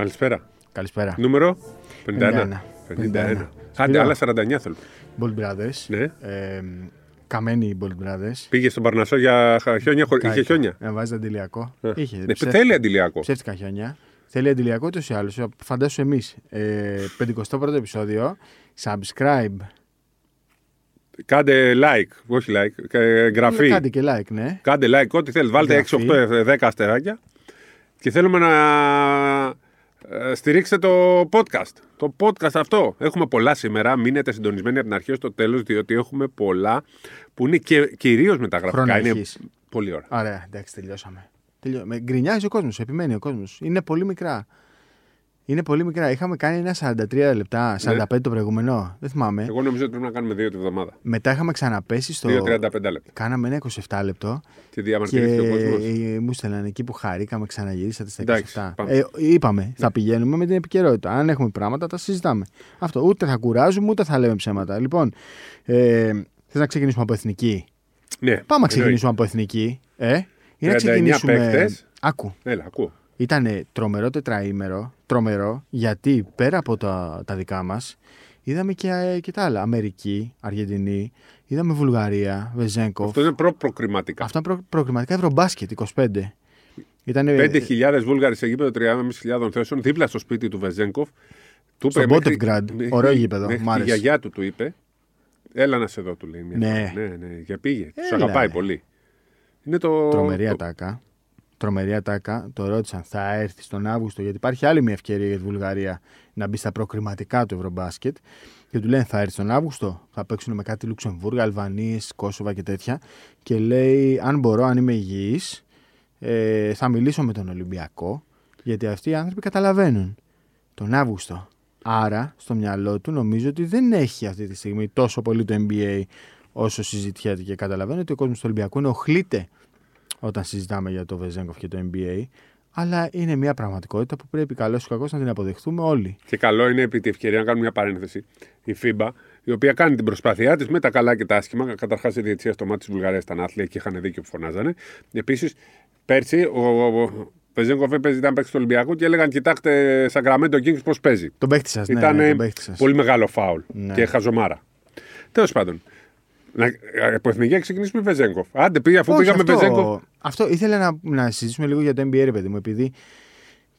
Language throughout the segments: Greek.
Καλησπέρα. Καλησπέρα. Νούμερο 51. 51. 51. Άντε, Σπύρο. άλλα 49 θέλω. Bold Brothers. Ναι. Ε, καμένοι οι Bold Brothers. Πήγε στον Παρνασό για χα- χιόνια. χωρί- Είχε Κάηκα. χιόνια. Να βάζεις αντιλιακό. Ε. Είχε. Ναι, ψεύτικα- θέλει αντιλιακό. Ψεύτικα χιόνια. Θέλει αντιλιακό ούτως ή άλλως. Φαντάσου εμείς. Ε, 51ο επεισόδιο. Subscribe. Κάντε like. Όχι like. ε, Εγγραφή. Κάντε και like, ναι. Κάντε like ό,τι θέλει. Βάλτε 6, Εγγραφή. 8, 10 αστεράκια. Και θέλουμε να ε, στηρίξετε το podcast. Το podcast αυτό. Έχουμε πολλά σήμερα. Μείνετε συντονισμένοι από την αρχή στο τέλος, διότι έχουμε πολλά που είναι και κυρίως μεταγραφικά. Χρόνο Είναι έχεις. πολύ ωραία. Ωραία, εντάξει, τελειώσαμε. Τελειώ... Με γκρινιάζει ο κόσμος, επιμένει ο κόσμος. Είναι πολύ μικρά. Είναι πολύ μικρά. Είχαμε κάνει ένα 43 λεπτά, 45 το προηγούμενο. Δεν θυμάμαι. Ναι. Εγώ νομίζω ότι πρέπει να κάνουμε δύο τη βδομάδα. Μετά είχαμε ξαναπέσει στο. 2-35 λεπτά. Κάναμε ένα 27 λεπτό. Και Και διαμαρτυρήθηκε ο κόσμος. ε, μου στέλνανε εκεί που χαρήκαμε, ξαναγυρίσατε στα 27. Εντάξει, πάμε. Ναι. Ε, είπαμε, θα πηγαίνουμε με την επικαιρότητα. Αν έχουμε πράγματα, τα συζητάμε. Αυτό. Ούτε θα κουράζουμε, ούτε θα λέμε ψέματα. Λοιπόν, ε, θες να ξεκινήσουμε από εθνική; Ναι, Πάμε να ξεκινήσουμε από εθνική. Ε, ή να 39 ξεκινήσουμε. παίκτες. Άκου. Έλα, ακούω. Ήταν τρομερό τετραήμερο. Τρομερό, γιατί πέρα από τα, τα δικά μας, είδαμε και, ε, και τα άλλα. Αμερική, Αργεντινή, είδαμε Βουλγαρία, Βεζέγκοφ. Αυτό είναι προ-προκριματικά. Αυτά προ, προκριματικά Ευρωμπάσκετ 25. Ήτανε, 5.000 Βούλγαροι σε γήπεδο 3.500 θέσεων δίπλα στο σπίτι του Βεζέγκοφ. Του Στο είπε μέχρι- Μπότεβγκραντ. μέχρι- Ωραίο γήπεδο, μέχρι μ' τη άρεσε. γιαγιά του του είπε. Έλα να σε δω, του λέει. Μια Ναι. φορά. ναι, ναι. Για πήγε. Τους Έλα, αγαπάει ρε. πολύ. Είναι το. Τρομερή το- ατάκα. Τρομερή ατάκα. Το ρώτησαν, θα έρθει τον Αύγουστο, γιατί υπάρχει άλλη μια ευκαιρία για τη Βουλγαρία να μπει στα προκριματικά του Ευρωμπάσκετ. Και του λένε, θα έρθει τον Αύγουστο. Θα παίξουν με κάτι Λουξεμβούργα, Αλβανίες, Κόσοβα και τέτοια. Και λέει, αν μπορώ, αν είμαι υγιής, ε, θα μιλήσω με τον Ολυμπιακό, γιατί αυτοί οι άνθρωποι καταλαβαίνουν. Τον Αύγουστο. Άρα, στο μυαλό του νομίζω ότι δεν έχει αυτή τη στιγμή τόσο πολύ το NBA όσο συζητιέται και καταλαβαίνω ότι ο κόσμος του Ολυμπιακού ενοχλείται όταν συζητάμε για το Βεζέγκοφ και το NBA. Αλλά είναι μια πραγματικότητα που πρέπει καλός ή κακός να την αποδεχτούμε όλοι. Και καλό είναι επί τη ευκαιρία να κάνουμε μια παρένθεση. Η FIBA, η οποία κάνει την προσπάθειά της με τα καλά και τα άσχημα. Καταρχάς, η διετησία στο μάτι της Βουλγαρίας ήταν άθλια και είχαν δίκιο που φωνάζανε. Επίσης, πέρσι ο, ο, ο Βεζέγκοφ έπαιζε, ήταν παίκτης του Ολυμπιακού και έλεγαν: Κοιτάξτε, Σακραμέντο Kings πώς παίζει. Τον παίχτη σας, ναι, Ήταν ναι, τον παίχτη σας. πολύ μεγάλο φάουλ Ναι. και χαζομάρα. Τέλος πάντων. Να, από εθνική να ξεκινήσουμε με Βεζέγκοφ. Άντε, πήγε, αφού Όχι, πήγαμε αυτό, Βεζέγκοφ. Αυτό ήθελα να, να συζητήσουμε λίγο για το NBA, ρε παιδί μου, επειδή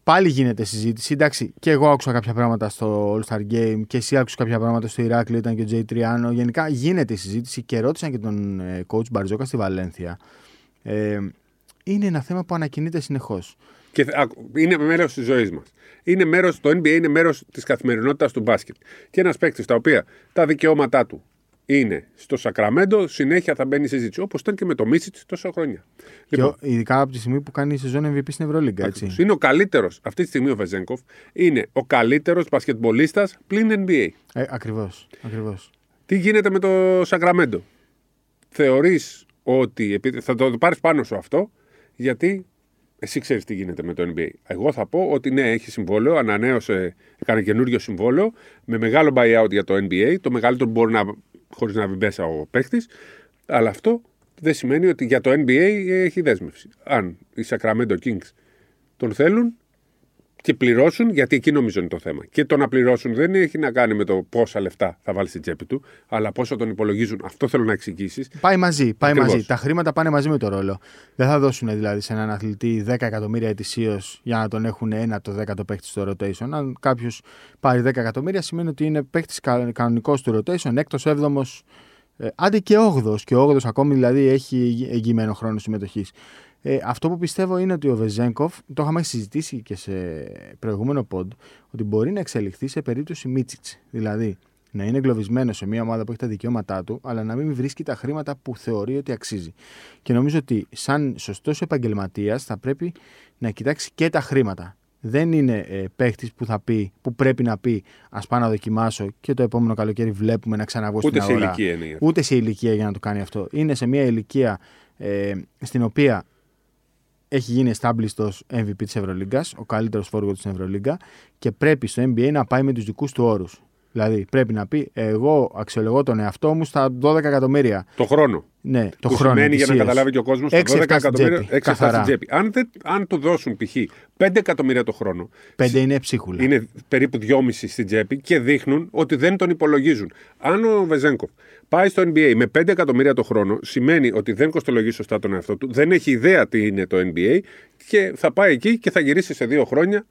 πάλι γίνεται συζήτηση. Εντάξει, και εγώ άκουσα κάποια πράγματα στο All Star Game και εσύ άκουσα κάποια πράγματα στο Ηράκλειο, ήταν και ο Τζέι Τριάνο. Γενικά γίνεται η συζήτηση και ρώτησαν και τον ε, coach Μπαρτζόκα στη Βαλένθια. Ε, είναι ένα θέμα που ανακοινείται συνεχώς. Και θε- άκου, είναι μέρος της ζωής μας. Είναι μέρος, το NBA είναι μέρος της καθημερινότητας του μπάσκετ. Και ένας παίκτης τα οποία τα δικαιώματά του είναι στο Σακραμέντο, συνέχεια θα μπαίνει η συζήτηση. Όπως ήταν και με το Μίσιτς τόσα χρόνια. Και ο- ειδικά από τη στιγμή που κάνει η σεζόν MVP στην Ευρωλίγκα. Έτσι. Ακριβώς. Είναι ο καλύτερος, αυτή τη στιγμή ο Βεζέγκοφ, είναι ο καλύτερος μπασκετμπολίστας πλην NBA. Ε, Ακριβώς. Ακριβώς. Τι γίνεται με το Σακραμέντο. Θεωρείς ότι επειδή- θα το πάρεις πάνω σου αυτό, γιατί εσύ ξέρεις τι γίνεται με το NBA. Εγώ θα πω ότι ναι, έχει συμβόλαιο, ανανέωσε, έκανε καινούριο συμβόλαιο με μεγάλο buyout για το NBA. Το μεγαλύτερο μπορεί να χωρίς να βγει μέσα ο παίχτη. Αλλά αυτό δεν σημαίνει ότι για το NBA έχει δέσμευση. Αν οι Sacramento Kings τον θέλουν και πληρώσουν, γιατί εκεί νομίζω είναι το θέμα. Και το να πληρώσουν δεν έχει να κάνει με το πόσα λεφτά θα βάλεις στην τσέπη του, αλλά πόσο τον υπολογίζουν. Αυτό θέλω να εξηγήσεις. Πάει μαζί, πάει Ακριβώς. μαζί. Τα χρήματα πάνε μαζί με το ρόλο. Δεν θα δώσουν δηλαδή σε έναν αθλητή 10 εκατομμύρια ετησίως για να τον έχουν ένα το δέκατο παίχτη στο rotation. Αν κάποιος πάρει 10 εκατομμύρια, σημαίνει ότι είναι παίχτη κανονικός του rotation, έκτος, έβδομος, ε, άντε και όγδος. Και ο όγδος ακόμη δηλαδή έχει εγγυημένο χρόνο συμμετοχής. Ε, αυτό που πιστεύω είναι ότι ο Βεζέγκοφ, το είχαμε συζητήσει και σε προηγούμενο pod, ότι μπορεί να εξελιχθεί σε περίπτωση Μίτσιτς. Δηλαδή, να είναι εγκλωβισμένος σε μια ομάδα που έχει τα δικαιώματά του, αλλά να μην βρίσκει τα χρήματα που θεωρεί ότι αξίζει. Και νομίζω ότι, σαν σωστός επαγγελματίας, θα πρέπει να κοιτάξει και τα χρήματα. Δεν είναι ε, παίχτης που θα πει, που πρέπει να πει, Α πάω να δοκιμάσω και το επόμενο καλοκαίρι βλέπουμε να ξαναβγώ Ούτε στην σε αγορά. ηλικία είναι. Ούτε σε ηλικία για να το κάνει αυτό. Είναι σε μια ηλικία ε, στην οποία έχει γίνει established ως MVP της Ευρωλίγκας, ο καλύτερος φόργο της Ευρωλίγκα και πρέπει στο NBA να πάει με τους δικούς του όρους. Δηλαδή πρέπει να πει, εγώ αξιολογώ τον εαυτό μου στα 12 εκατομμύρια. Το χρόνο. Ναι, το που χρόνο. σημαίνει για να ετησίως. καταλάβει και ο κόσμος. 6-7 12 εκατομμύρια στην τσέπη, 6-7 καθαρά. στην τσέπη. Αν, δεν, αν του δώσουν π.χ. 5 εκατομμύρια το χρόνο, Πέντε είναι ψίχουλα. είναι περίπου 2,5 στην τσέπη και δείχνουν ότι δεν τον υπολογίζουν. Αν ο Βεζέγκοφ πάει στο NBA με 5 εκατομμύρια το χρόνο, σημαίνει ότι δεν κοστολογεί σωστά τον εαυτό του, δεν έχει ιδέα τι είναι το NBA και θα πάει εκεί και θα γυρίσει σε δύο χρόνια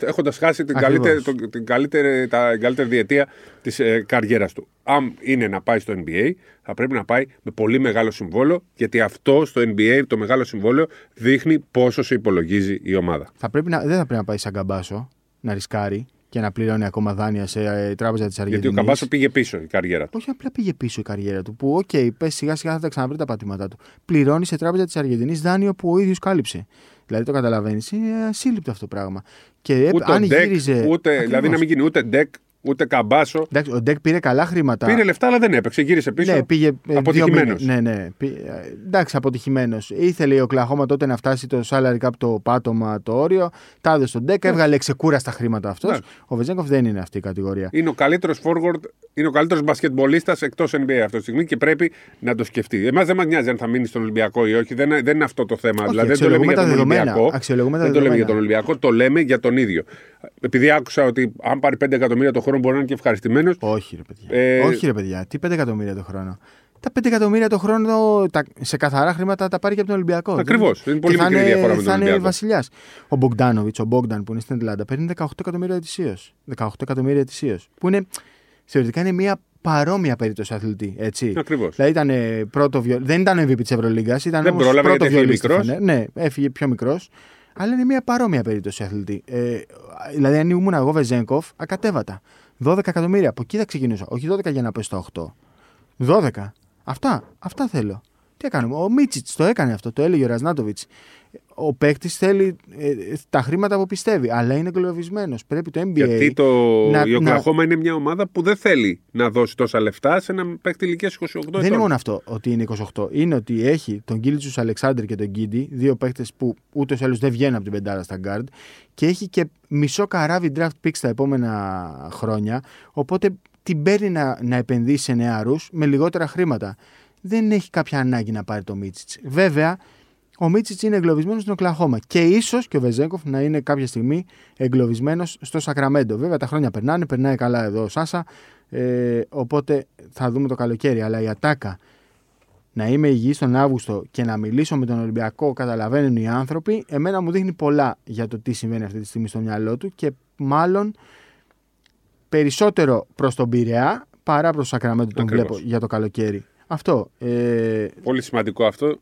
έχοντας χάσει την Ακριβώς. καλύτερη, το- την καλύτερη, τα, την καλύτερη διετία της ε, καριέρας του. Αν είναι να πάει στο NBA, θα πρέπει να πάει με πολύ μεγάλο συμβόλαιο, γιατί αυτό στο NBA, το μεγάλο συμβόλαιο, δείχνει πόσο σε υπολογίζει η ομάδα. Θα πρέπει να, δεν θα πρέπει να πάει σαν Καμπάσο να ρισκάρει και να πληρώνει ακόμα δάνεια σε ε, τράπεζα της Αργεντινής. Γιατί ο Καμπάσο πήγε πίσω η καριέρα του. Όχι απλά πήγε πίσω η καριέρα του. Που, OK, okay, σιγά σιγά θα τα ξαναβρεί τα πατήματά του. Πληρώνει σε τράπεζα της Αργεντινής δάνειο που ο ίδιος κάλυψε. Δηλαδή το καταλαβαίνεις. Είναι ασύλληπτο αυτό το πράγμα. Και ε, Ούτε αν ο Ντεκ, γύριζε. ούτε, Ακριβώς. δηλαδή να μην γίνει ούτε Ντεκ, ούτε Καμπάσο. Εντάξει, ο Ντεκ πήρε καλά χρήματα. Πήρε λεφτά, αλλά δεν έπαιξε. Γύρισε πίσω. Ναι, πήγε. ε, δύο αποτυχημένος. μήνες. Ναι, ναι. Πή- ε, Εντάξει, αποτυχημένος. Ήθελε η Οκλαχώμα τότε να φτάσει το salary cap το πάτωμα το όριο. Τα έδωσε στον Ντεκ, έβγαλε ξεκούραστα χρήματα αυτός. Ναι. Ο Βεζέγκοφ δεν είναι αυτή η κατηγορία. Είναι ο καλύτερος forward, είναι ο καλύτερος μπασκετμπολίστας εκτός NBA αυτή τη στιγμή και πρέπει να το σκεφτεί. Εμάς δεν μας νοιάζει αν θα μείνει στον Ολυμπιακό ή όχι. Δεν, δεν είναι αυτό το θέμα. Όχι, δηλαδή δεν το λέμε αξιολογούμε για τα τον δεδομένα. Ολυμπιακό. Αξιολογούμε τα δεν το λέμε για δεδομένα. τον Ολυμπιακό, το λέμε για τον ίδιο. Επειδή άκουσα ότι αν πάρει 5 εκατομμύρια το χρόνο μπορεί να είναι και ευχαριστημένος. Όχι, ρε παιδιά. Ε, Όχι, ρε παιδιά. Τι 5 εκατομμύρια το χρόνο. Τα 5 εκατομμύρια το χρόνο τα, σε καθαρά χρήματα τα πάρει και από τον Ολυμπιακό. Ακριβώς. Δεν- Είναι πολύ και θα μικρή είναι- διαφορά με τον Θα είναι Ολυμπιακό. βασιλιάς. Ο Μπογκδάνοβιτ, ο Μπόγκταν που είναι στην Ελλάδα, παίρνει 18 εκατομμύρια ετησίως. 18 εκατομμύρια ετησίως. Που είναι θεωρητικά είναι μια παρόμοια περίπτωση αθλητή. Έτσι. Ακριβώς. Δηλαδή ήταν ε, πρώτο βιο... δεν ήταν ο MVP της Ευρωλίγκας, ήταν Δεν όμως πρόλαβε, πρώτο γιατί έφυγε βιολίστη μικρός. φανέ- Ναι, έφυγε πιο μικρός. Αλλά είναι μια παρόμοια περίπτωση αθλητή. Ε, δηλαδή, αν ήμουν εγώ Βεζέγκοφ, ακατέβατα. 12 εκατομμύρια. Από εκεί θα ξεκινούσα. Όχι 12 για να πέσει στο 8. 12. Αυτά. Αυτά θέλω. Τι έκαναμε. Ο Μίτσιτς το έκανε αυτό. Το έλεγε ο Ρασνάτοβιτ. Ο παίκτης θέλει ε, τα χρήματα που πιστεύει. Αλλά είναι εγκλωβισμένος. Πρέπει το NBA. Γιατί το... να- η Οκλαχώμα είναι μια ομάδα που δεν θέλει να δώσει τόσα λεφτά σε έναν παίκτη ηλικίας 28 ετών. Δεν είναι μόνο αυτό ότι είναι 28. Είναι ότι έχει τον Γκίλτζους Αλεξάντερ και τον Γκίντι, δύο παίκτες που ούτως ή άλλως δεν βγαίνουν από την πεντάρα στα γκάρντ, και έχει και μισό καράβι draft picks τα επόμενα χρόνια. Οπότε την παίρνει να, να επενδύσει σε νεαρούς με λιγότερα χρήματα. Δεν έχει κάποια ανάγκη να πάρει το Μίτσιτς. Βέβαια, ο Μίτσιτς είναι εγκλωβισμένος στην Οκλαχώμα και ίσως και ο Βεζένκοφ να είναι κάποια στιγμή εγκλωβισμένος στο Σακραμέντο. Βέβαια, τα χρόνια περνάνε, περνάει καλά εδώ ο Σάσα. Ε, οπότε θα δούμε το καλοκαίρι. Αλλά η ατάκα να είμαι υγιής τον Αύγουστο και να μιλήσω με τον Ολυμπιακό, καταλαβαίνουν οι άνθρωποι, εμένα μου δείχνει πολλά για το τι συμβαίνει αυτή τη στιγμή στο μυαλό του και μάλλον περισσότερο προς τον Πειραιά παρά προς το Σακραμέντο τον Ακριβώς. βλέπω για το καλοκαίρι. Αυτό. Ε, Πολύ σημαντικό αυτό.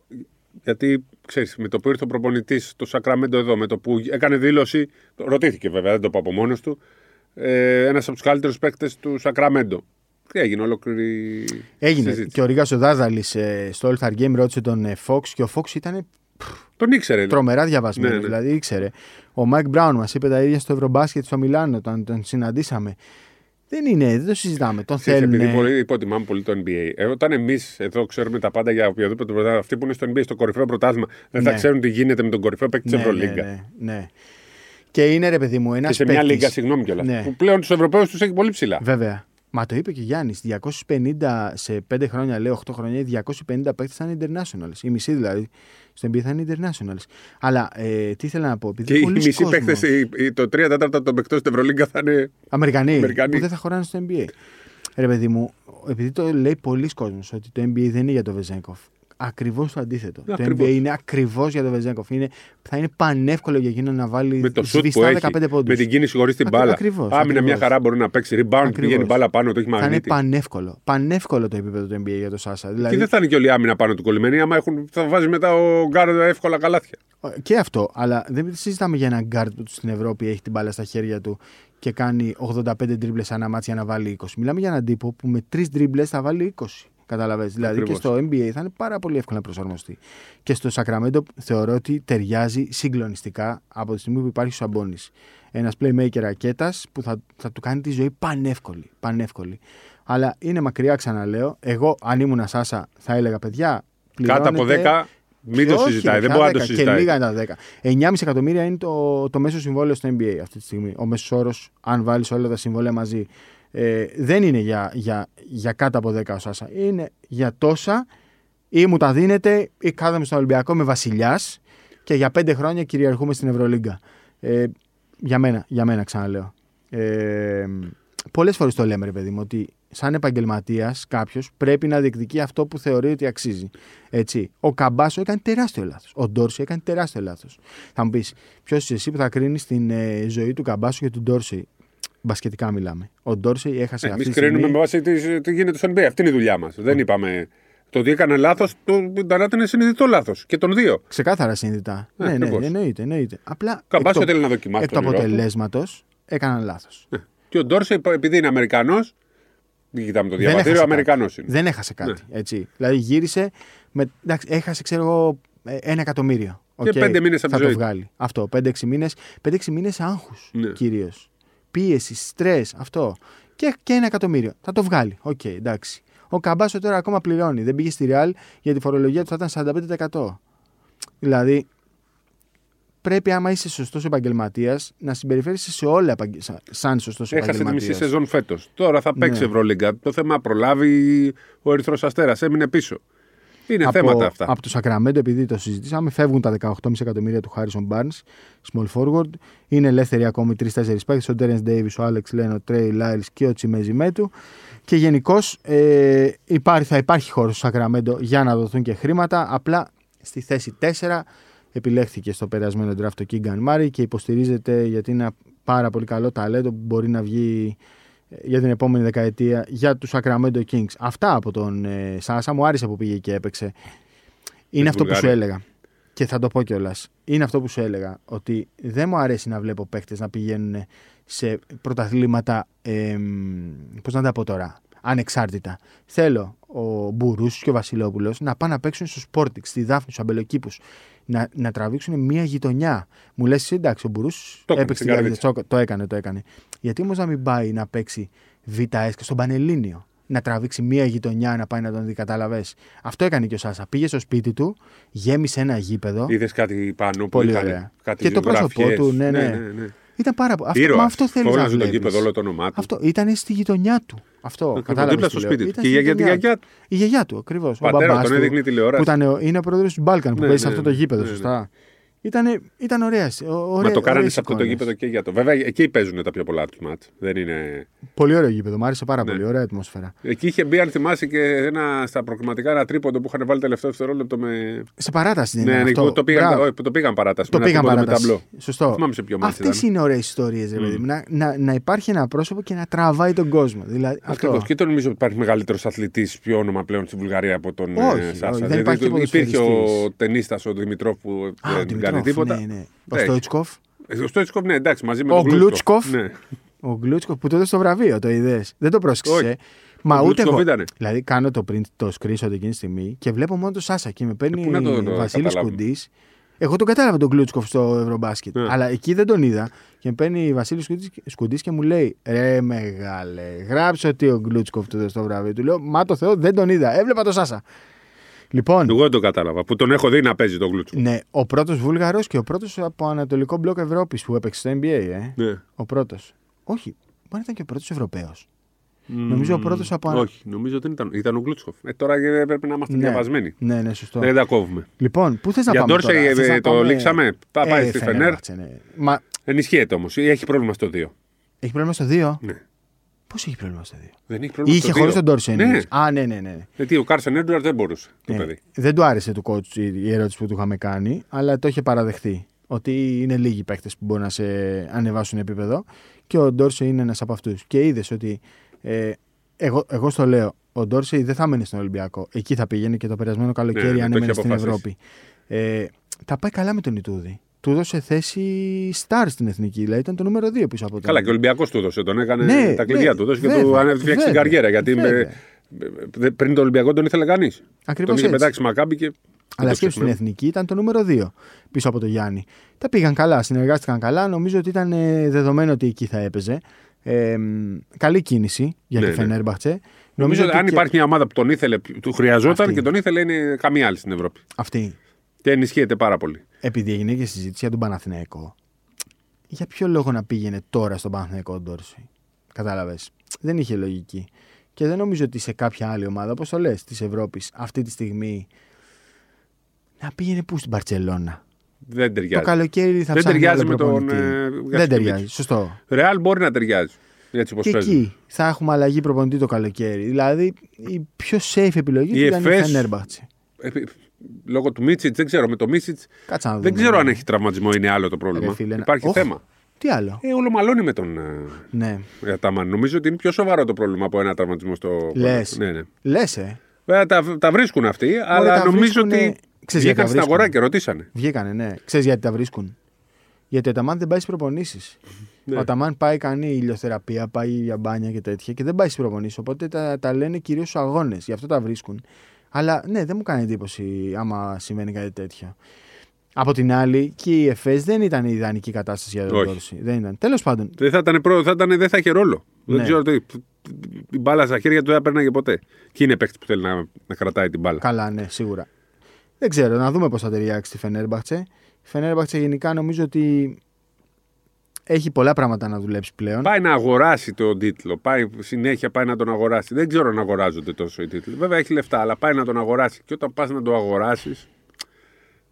Γιατί ξέρεις, με το που ήρθε ο προπονητής στο Σακραμέντο εδώ, με το που έκανε δήλωση. το- Ρωτήθηκε βέβαια, δεν το είπα από μόνος του. Ε, Ένας από τους καλύτερους παίκτες του Σακραμέντο. Τι έγινε, ολόκληρη. έγινε. συζήτηση. Και ο Ρήγας ο Δάρδαλης ε, στο All Star Game ρώτησε τον ε, Fox και ο Fox ήταν Τον ήξερε. τρομερά διαβασμένος. Ναι, ναι. Δηλαδή ήξερε. Ο Μάικ Μπράουν μας είπε τα ίδια στο Ευρωμπάσκετ στο Μιλάνο όταν τον συναντήσαμε. Δεν είναι, δεν το συζητάμε. Τον Ξέρεις, θέλουν. Επειδή πολύ, υποτιμάμε πολύ το NBA. Ε, όταν εμείς εδώ ξέρουμε τα πάντα για οποιοδήποτε πρωτάθλημα, αυτοί που είναι στο NBA, στο κορυφαίο πρωτάθλημα, δεν θα Ναι. ξέρουν τι γίνεται με τον κορυφαίο παίκτη της ναι, Ευρωλίγκας. ναι, ναι, ναι. Και είναι ρε παιδί μου ένας Και σε μια λίγα, συγγνώμη κιόλας. Ναι. Που πλέον τους Ευρωπαίους τους έχει πολύ ψηλά. Βέβαια. Μα το είπε και ο Γιάννης. 250 σε 5 χρόνια, λέω 8 χρόνια, 250 παίκτες θα είναι internationals. Η μισή δηλαδή στο NBA θα είναι internationals. Αλλά ε, τι ήθελα να πω. Επειδή Και οι πολλοί μισοί κόσμος- παίκτες, το 3 τέταρτα των παικτών στην Ευρωλίγκα θα είναι. Αμερικανοί, Αμερικανοί. που δεν θα χωράνε στο NBA. Ρε παιδί μου, επειδή το λέει πολλοί κόσμος ότι το NBA δεν είναι για το Βεζέγκοφ. Ακριβώς το αντίθετο. Το Ακριβώς. NBA είναι ακριβώς για το Βεζένκοφ. Είναι, θα είναι πανεύκολο για εκείνον να βάλει Με το σουτ που σβηστά έχει, 15 πόντους. με την κίνηση χωρίς την Ακρι- μπάλα. ακριβώς, Άμυνα μια ακριβώς. χαρά μπορεί να παίξει. Rebound Ακριβώς. πηγαίνει μπάλα πάνω, το έχει Θα είναι μαγνήτη. πανεύκολο. Πανεύκολο το επίπεδο του NBA για το Σάσα. Και Δηλαδή, δεν θα είναι και όλη η άμυνα πάνω του κολλημένη. Άμα έχουν, θα βάζει μετά ο Γκάρντ εύκολα καλάθια. Και αυτό, αλλά δεν συζητάμε για έναν γκάρτ που στην Ευρώπη έχει την μπάλα στα χέρια του και κάνει 85 ντρίμπλες ανά ματς για να βάλει 20. Μιλάμε για έναν τύπο που με τρεις ντρίμπλες θα βάλει 20. Καταλαβαίνεις. Δηλαδή και Ακριβώς. στο NBA θα είναι πάρα πολύ εύκολο να προσαρμοστεί. Και στο Σακραμέντο θεωρώ ότι ταιριάζει συγκλονιστικά από τη στιγμή που υπάρχει ο Σαμπόνι. Ένας playmaker ρακέτα που θα, θα του κάνει τη ζωή πανεύκολη. πανεύκολη. Αλλά είναι μακριά, ξαναλέω. Εγώ, αν ήμουν Σάσα, θα έλεγα παιδιά. Κάτω από πληρώνετε 10 μην το όχι, συζητάει. ρε, Δεν πια μπορεί να το 10, Και συζητάει. λίγα είναι τα 10. 9,5 εκατομμύρια είναι το, το μέσο συμβόλαιο στο NBA αυτή τη στιγμή. Ο μέσος όρος, αν βάλεις όλα τα συμβόλαια μαζί, Ε, δεν είναι για, για, για κάτω από 10 ο Σάσα. Είναι για τόσα ή μου τα δίνετε ή κάθομαι στον Ολυμπιακό με βασιλιάς και για πέντε χρόνια κυριαρχούμε στην Ευρωλίγκα. Ε, για μένα, για μένα ξαναλέω. Ε, Πολλές φορές το λέμε, ρε παιδί μου, ότι σαν επαγγελματίας κάποιος πρέπει να διεκδικεί αυτό που θεωρεί ότι αξίζει. Έτσι. Ο Καμπάσο έκανε τεράστιο λάθος. Ο Ντόρση έκανε τεράστιο λάθος. Θα μου πεις, ποιος είσαι εσύ που θα κρίνεις την ε, ζωή του Καμπάσο και του Ντόρση. Μπασκετικά μιλάμε. Ο Ντόρση έχασε Εμείς αυτή τη κρίνουμε στιγμή. με βάση τι, τι γίνεται στο NBA. Αυτή είναι η δουλειά μας. Δεν είπαμε. Το ότι έκανε λάθος, το Ντανάτη είναι συνειδητό λάθος. Και των δύο. Ξεκάθαρα συνειδητά. Ε, ναι, ναι, ακριβώς. εννοείται, εννοείται. Απλά Καμπάσο εκ, το- θέλει να δοκιμάσει εκ του τον όνειρό του. αποτελέσματος έκαναν λάθος. Και ο Ντόρσε, επειδή είναι Αμερικανός, μην κοιτάμε το Δεν διαβατήριο, έχασε Αμερικανός κάτι. είναι. Δεν έχασε κάτι. Έτσι. Δηλαδή γύρισε. Με, εντάξει, έχασε, ξέρω εγώ, ε, ένα εκατομμύριο. Και Οκ, πέντε μήνες από θα τη το ζωή του. βγάλει. Αυτό. 5-6 μήνε. 5-6 μήνες άγχους Ναι. κυρίως. Πίεση, στρες, αυτό. Και, και ένα εκατομμύριο. Θα το βγάλει. Οκ, εντάξει. Ο Καμπάσο τώρα ακόμα πληρώνει. Δεν πήγε στη Real γιατί η φορολογία του θα ήταν 45%. Δηλαδή, πρέπει άμα είσαι σωστός επαγγελματίας να συμπεριφέρεσαι σε όλα επαγγε- σαν- σαν σωστός Έχασε τη μισή επαγγελματίας. σεζόν φέτος. Τώρα θα παίξει Ναι. Ευρωλίγκα. Το θέμα προλάβει ο Ερυθρός Αστέρας. Έμεινε πίσω. Είναι θέματα αυτά. Από το Σακραμέντο, επειδή το συζητήσαμε, φεύγουν τα 18,5 εκατομμύρια του Harrison Barnes, small forward. Είναι ελεύθεροι ακόμη 3-4 παίκτες. Ο Terence Davis, ο Alex Len, ο Trey Lyles και ο Τσιμέζι Μέτου. Και γενικώς ε, υπάρχει, θα υπάρχει χώρος στο Σακραμέντο για να δοθούν και χρήματα. Απλά στη θέση 4 επιλέχθηκε στο περασμένο draft το Keegan Murray και υποστηρίζεται γιατί είναι ένα πάρα πολύ καλό ταλέντο που μπορεί να βγει ε, για την επόμενη δεκαετία για τους Sacramento Kings. Αυτά από τον ε, Σάσα. Μου άρεσε που πήγε και έπαιξε. Είναι αυτό που σου Βουλγάρια. έλεγα. Και θα το πω κιόλας. Είναι αυτό που σου έλεγα. Ότι δεν μου αρέσει να βλέπω παίχτε να πηγαίνουν σε πρωταθλήματα. Ε, Πώς να τα πω τώρα. Ανεξάρτητα. Θέλω ο Μπουρούς και ο Βασιλόπουλος να πάνε να παίξουν στο Sportix, στη Δάφνη, στους Αμπελοκήπους. Να, να τραβήξουν μία γειτονιά. Μου λες, εντάξει, ο Μπουρούς Το έκανε έπαιξε στην τη Καρδίτσα. το, το έκανε, το έκανε. Γιατί όμως να μην πάει να παίξει ΒS και στον Πανελλήνιο. Να τραβήξει μία γειτονιά να πάει να τον δει, κατάλαβε. Αυτό έκανε και ο Σάσα. Πήγε στο σπίτι του, γέμισε ένα γήπεδο. Είδες κάτι πάνω που Πολύ είχαν ωραία. κάτι Και το πρόσωπό ζωγραφιές. του, ναι, ναι. Ήταν πάρα πολύ. Αυτό, μα αυτό θέλεις να Φώναζε το βλέπεις. γήπεδο όλο το όνομά του. Αυτό ήταν στη γειτονιά του. Αυτό. Ακριβώς, Κατάλαβες δίπλα τι στο λέω. σπίτι του. Ήταν Και στη για, για τη γειτονιά γιαγιά του. Η γιαγιά του, ακριβώς. Ο Πατέρα μπαμπάς τον του, έδειχνε τηλεόραση. Που ήταν, ο- είναι ο πρόεδρος του Μπάλκαν που Ναι, παίζει σε ναι, αυτό το γήπεδο, ναι, ναι. σωστά; Ήτανε, ήταν ωραία. ωραία Μα το κάνανε ωραίες σε αυτό το εικόνες. γήπεδο και για το. Βέβαια εκεί παίζουν τα πιο πολλά τους μάτς. Δεν είναι. Πολύ ωραίο γήπεδο. Μου άρεσε πάρα Ναι. πολύ. Ωραία ατμόσφαιρα. Εκεί είχε μπει, αν θυμάσαι, και ένα, στα προκριματικά ένα τρίποντο που είχαν βάλει τελευταίο δευτερόλεπτο με. Σε παράταση δεν Ναι, είναι ναι, αυτό. που το πήγαν, Μπράβο. όχι, που το πήγαν παράταση. Το με ένα πήγαν τρίποντο με παράταση. ταμπλό. Σωστό. Θυμάμαι σε ποιο μάτι Αυτές ήταν. είναι ωραίες ιστορίες, ρε παιδί μου. Να, να, να υπάρχει ένα πρόσωπο και να τραβάει τον κόσμο. Δηλαδή, Ακριβώς. αυτό. Και δεν νομίζω ότι υπάρχει μεγαλύτερος αθλητής πιο όνομα πλέον στη Βουλγαρία από τον Όχι, ε, Σάσα. όχι, δεν Δηλαδή, υπάρχει και υπήρχε ο ποδοσφαιριστής. ταινίστα ο Δημητρόφ που Α, ο δεν κάνει Δημητρόφ, τίποτα; Ναι, ναι. Ο Ναι. Στόιτσκοφ. Ε, Ο Στόιτσκοφ, ναι, εντάξει, μαζί με Ο τον Γκλούτσκοφ. Ναι. Ο Γκλούτσκοφ που το έδωσε στο βραβείο, το είδες; Δεν το πρόσεξες. Όχι. ε; Μα Ο ούτε Γκλούτσκοφ εγώ. ήτανε. Δηλαδή, κάνω το print, το screenshot εκείνη τη στιγμή και βλέπω μόνο το Σάσα και με παίρνει Ε, πού να το- το ο Βασίλης καταλάβουμε. Κουντής. Εγώ τον κατάλαβα τον Γκλούτσκοφ στο Ευρωμπάσκετ. Ναι. Αλλά εκεί δεν τον είδα. Και με παίρνει ο Βασίλης Κουντής και μου λέει: Ρε μεγάλε, γράψε ότι ο Γκλούτσκοφ του έδωσε το βραβείο. Του λέω: Μα το Θεό δεν τον είδα. Έβλεπα το Σάσα. Λοιπόν, Εγώ δεν το κατάλαβα. Που τον έχω δει να παίζει τον Γκλούτσο. ναι, ο πρώτος Βούλγαρο και ο πρώτος από Ανατολικό Μπλοκ Ευρώπης που έπαιξε στο NBA, ε. Ναι. Ο πρώτος. Όχι, μπορεί να ήταν και ο πρώτος Ευρωπαίος. Νομίζω ο πρώτος από- Όχι, νομίζω ότι ήταν, ήταν ο Γκλούτσοφ. Ε, τώρα ε, πρέπει να είμαστε Ναι. διαβασμένοι. Ναι, ναι, σωστό. Δεν τα κόβουμε. Λοιπόν, πού θες να Για πάμε. Ντόρσεϊ, τώρα; ε, Θες να το πάμε- λήξαμε; Θα πάει στη Φενέρ. Φενέρμπαχτσε, ναι. Μα Ενισχύεται όμως. Έχει πρόβλημα στο 2. έχει πρόβλημα στο 2. Ναι. Πώς έχει πρόβλημα στο 2. Δεν έχει πρόβλημα Είχε στο χωρίς 2. τον Ντόρσεϊ. Ναι. εννοείς. Α, ναι, ναι, ναι. Γιατί ο Κάρσεν Έντουαρτ δεν μπορούσε. Το Ναι. παιδί. Δεν του άρεσε του coach η η ερώτηση που του είχαμε κάνει, αλλά το είχε παραδεχθεί. Ότι είναι λίγοι παίκτες που μπορούν να σε ανεβάσουν επίπεδο και ο Ντόρσεϊ είναι ένας από αυτούς. Και είδες ότι. Ε, εγώ, εγώ στο λέω, ο Ντόρσεϊ δεν θα μένει στον Ολυμπιακό. Εκεί θα πήγαινε και το περασμένο καλοκαίρι Ναι, αν το έμενε έχει στην αποφασίσει. Ευρώπη. Ε, τα πάει καλά με τον Ιτούδη. Του έδωσε θέση star στην εθνική, δηλαδή ήταν το νούμερο 2 πίσω από τον. Καλά, και ο Ολυμπιακός του έδωσε. Τον έκανε Ναι, τα κλειδιά ναι, του. Δώσε και βέβαια, του έφτιαξε την βέβαια, καριέρα. Γιατί βέβαια. με- με- πριν τον Ολυμπιακό τον ήθελε κανείς. Ακριβώς Τον είχε έτσι. πετάξει μακάμπι και. Αλλά το σκέψου στην ξεχνάμε. εθνική ήταν το νούμερο 2 πίσω από τον Γιάννη. Τα πήγαν καλά, συνεργάστηκαν καλά. Νομίζω ότι ήταν ε, δεδομένο ότι εκεί θα έπαιζε. Ε, μ, καλή κίνηση για Ναι, τη ναι. Φενέρμπαχτσε. Νομίζω ότι αν και- υπάρχει μια ομάδα που τον ήθελε, του χρειαζόταν Αυτή. και τον ήθελε είναι καμία άλλη στην Ευρώπη. Αυτή. Και ενισχύεται πάρα πολύ. Επειδή έγινε και συζήτηση για τον Παναθηναϊκό, για ποιο λόγο να πήγαινε τώρα στον Παναθηναϊκό ο Ντόρση. Κατάλαβες. δεν είχε λογική. Και δεν νομίζω ότι σε κάποια άλλη ομάδα, όπως το λες, της Ευρώπης, αυτή τη στιγμή. Να πήγαινε πού στην Παρσελώνα. Δεν ταιριάζει. Το καλοκαίρι θα δεν ψάχνει ταιριάζει άλλο με τον. προπονητή. Ε, Δεν Γιασκεβίτσι. ταιριάζει. Σωστό. Ρεάλ μπορεί να ταιριάζει. Έτσι όπως Και παίζει. εκεί θα έχουμε αλλαγή προπονητή το καλοκαίρι. Δηλαδή η πιο safe επιλογή Η ήταν η Εφές- Φενέρμπαχτσε. Επί- Λόγω του Μίτσιτς, δεν ξέρω. Με το Μίτσιτς Κάτσε να δούμε. δεν ξέρω αν έχει τραυματισμό είναι άλλο το πρόβλημα. Ρε φίλε, να- Υπάρχει Οχ. θέμα. Τι άλλο; Ε, όλο μαλώνει με τον Ναι. ε, Αταμάν. Νομίζω ότι είναι πιο σοβαρό το πρόβλημα από ένα τραυματισμό στο. Λες. Ναι, ναι. Λες, ε. Βέβαια τα, τα βρίσκουν αυτοί, αλλά τα νομίζω βρίσκουνε- ότι Ξέρεις γιατί βγήκαν τα στην αγορά βρίσκουν. και ρωτήσανε. Βγήκανε, ναι. Ξέρεις γιατί τα βρίσκουν. Γιατί ο Ταμάν δεν πάει στις προπονήσεις. Ναι. Ο Ταμάν πάει, κάνει ηλιοθεραπεία, πάει για μπάνια και τέτοια και δεν πάει στις προπονήσεις. Οπότε τα, τα λένε κυρίως στους αγώνες. Γι' αυτό τα βρίσκουν. Αλλά ναι, δεν μου κάνει εντύπωση άμα συμβαίνει κάτι τέτοιο. Από την άλλη, και η ΕΦΕΣ δεν ήταν η ιδανική κατάσταση για τον Όχι. Ντόρση. Δεν ήταν. Τέλος πάντων, Δεν θα ήταν, προ, θα, ήταν, δεν θα είχε ρόλο. Ναι. Δεν ξέρω τι. Την μπάλα στα χέρια του δεν θα παίρναγε ποτέ. Και είναι παίκτη που θέλει να, να κρατάει την μπάλα. καλά, ναι, σίγουρα. Δεν ξέρω, να δούμε πώς θα ταιριάξει τη Φενέρμπαχτσε. Η Φενέρμπαχτσε γενικά νομίζω ότι έχει πολλά πράγματα να δουλέψει πλέον. Πάει να αγοράσει τον τίτλο. Πάει, συνέχεια πάει να τον αγοράσει. Δεν ξέρω αν αγοράζονται τόσο οι τίτλοι. Βέβαια έχει λεφτά, αλλά πάει να τον αγοράσει. Και όταν πας να τον αγοράσεις.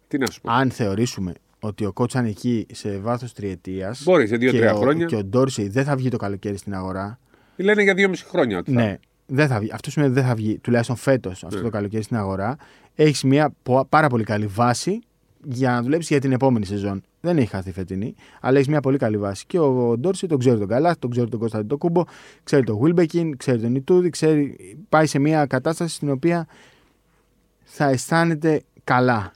Τι να σου πω. Αν θεωρήσουμε ότι ο Κότσαν εκεί σε βάθος τριετίας. Μπορεί σε δύο-τρία χρόνια. Και ο Ντόρσεϊ δεν θα βγει το καλοκαίρι στην αγορά. Λένε για δύο μισή χρόνια ότι θα. Ναι, δεν θα βγει. Αυτό σημαίνει ότι δεν θα βγει τουλάχιστον φέτος αυτό Ναι. το καλοκαίρι στην αγορά. Έχεις μια πο- πάρα πολύ καλή βάση για να δουλέψεις για την επόμενη σεζόν. Δεν έχει χαθεί φετινή, αλλά έχεις μια πολύ καλή βάση. Και ο Ντόρσεϊ τον ξέρει τον Καλά, τον ξέρει τον Κωνσταντινό Κούμπο, ξέρει τον Βίλμπεκιν, ξέρει τον Ιτούδη, ξέρει... πάει σε μια κατάσταση στην οποία θα αισθάνεται καλά.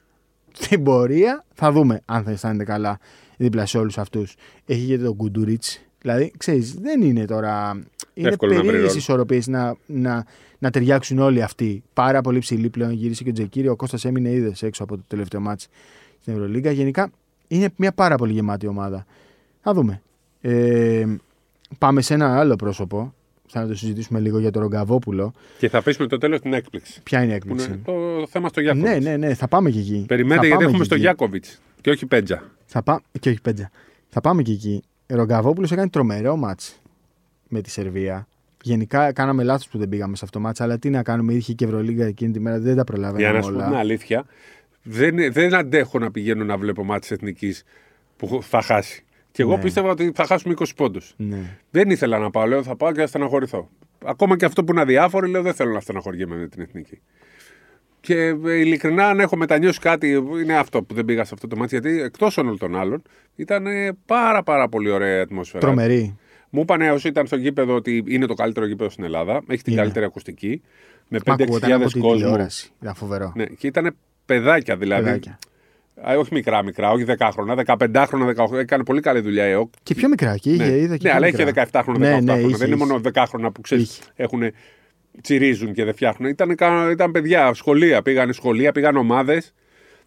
Στην πορεία θα δούμε αν θα αισθάνεται καλά δίπλα σε όλους αυτούς. Έχει και τον Κουντουρίτς. Δηλαδή, ξέρεις, δεν είναι τώρα. Είναι Εύκολο να βρει περίεργε ρόλο. ισορροπίες να, να, να ταιριάξουν όλοι αυτοί. Πάρα πολύ ψηλή πλέον γύρισε και ο Τζεκίρι. Ο Κώστας έμεινε είδε έξω από το τελευταίο μάτς στην Ευρωλίγκα. Γενικά είναι μια πάρα πολύ γεμάτη ομάδα. Θα δούμε. Ε, πάμε σε ένα άλλο πρόσωπο. Θα το συζητήσουμε λίγο για τον Ρογκαβόπουλο. Και θα αφήσουμε το τέλος την έκπληξη. Ποια είναι η Που έκπληξη. είναι το θέμα στο Γιάκοβιτς. Ναι, ναι, ναι, θα πάμε και εκεί. Περιμένετε Θα γιατί πάμε έχουμε και στο εκεί. Γιάκοβιτς και όχι Πέντζα. Θα πά... Και όχι πέντζα. Θα πάμε και εκεί. Ο Ρογκαβόπουλος έκανε τρομερό μάτς με τη Σερβία. Γενικά κάναμε λάθος που δεν πήγαμε σε αυτό το μάτς, αλλά τι να κάνουμε, είχε και Ευρωλίγκα εκείνη τη μέρα, δεν τα Για προλάβαμε να σου πω όλα. την αλήθεια, δεν, δεν αντέχω να πηγαίνω να βλέπω μάτι εθνικής που θα χάσει. Και εγώ Ναι. πίστευα ότι θα χάσουμε 20 πόντους. Ναι. Δεν ήθελα να πάω, λέω θα πάω και θα στεναχωρηθώ. Ακόμα και αυτό που είναι αδιάφορο, λέω δεν θέλω να στεναχωριέμαι με την εθνική. Και ε, ειλικρινά, αν έχω μετανιώσει κάτι, είναι αυτό που δεν πήγα σε αυτό το μάτι. Γιατί εκτός όλων των άλλων, ήταν ε, πάρα πάρα πολύ ωραία η ατμόσφαιρα. Τρομερή. Μου είπανε όσοι ήταν στο γήπεδο ότι είναι το καλύτερο γήπεδο στην Ελλάδα. Έχει την Είναι. καλύτερη ακουστική. Με Μα ακούγονταν από 5-6 την κόσμο. τηλεόραση. Ήταν φοβερό. Ναι, και ήταν παιδάκια δηλαδή. Παιδάκια. Α, όχι μικρά, μικρά, όχι 10 χρόνια, 15 χρόνια, 18. Έκανε πολύ καλή δουλειά η ΕΟΚ. Και πιο μικρά εκεί είχε, ναι, είδα και ναι πιο αλλά μικρά. είχε 17 χρόνια, 18 Ναι, ναι, χρόνια. είχε, δεν είναι είχε. μόνο 10 χρόνια που ξέρεις, Είχε. έχουν, τσιρίζουν και δεν φτιάχνουν. Ήταν, κα- ήταν παιδιά, σχολεία. Πήγαν σχολεία, πήγαν ομάδες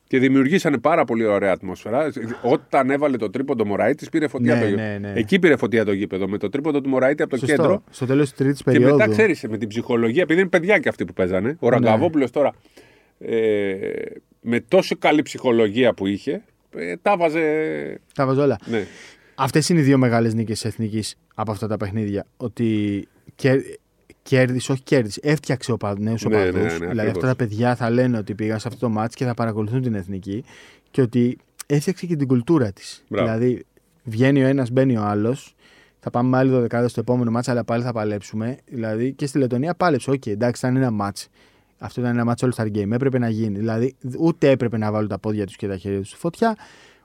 και δημιουργήσανε πάρα πολύ ωραία ατμόσφαιρα. Όταν έβαλε το τρίποντο Μωραήτη, πήρε φωτιά Ναι, το ναι, γήπεδο. ναι. Εκεί πήρε φωτιά το γήπεδο. Με το τρίποντο του Μωραήτη από το Σωστό. κέντρο. Στο τέλος της τρίτης Και περίοδου. μετά ξέρεις με την ψυχολογία, επειδή είναι παιδιά και αυτοί που παίζανε. Ο Ραγκαβόπουλος τώρα ε, με τόσο καλή ψυχολογία που είχε, ε, τα βάζε. Τα βάζω όλα. Ναι. Αυτές είναι οι δύο μεγάλες νίκες της Εθνικής από αυτά τα παιχνίδια. Ότι κέρ... κέρδισε, όχι κέρδισε, έφτιαξε ο νέους Ναι, οπαδούς. ναι, ναι, δηλαδή ακριβώς. αυτά τα παιδιά θα λένε ότι πήγαν σε αυτό το ματς και θα παρακολουθούν την Εθνική και ότι έφτιαξε και την κουλτούρα της. Μπράβο. Δηλαδή βγαίνει ο ένας, μπαίνει ο άλλος. Θα πάμε με άλλη δωδεκάδα στο επόμενο ματς, αλλά πάλι θα παλέψουμε. Δηλαδή και στη Λετωνία πάλεψε. Οκ, εντάξει, ήταν ένα ματς. Αυτό ήταν ένα μάτς All Star Game. Έπρεπε να γίνει. Δηλαδή ούτε έπρεπε να βάλουν τα πόδια τους και τα χέρια τους στη φωτιά,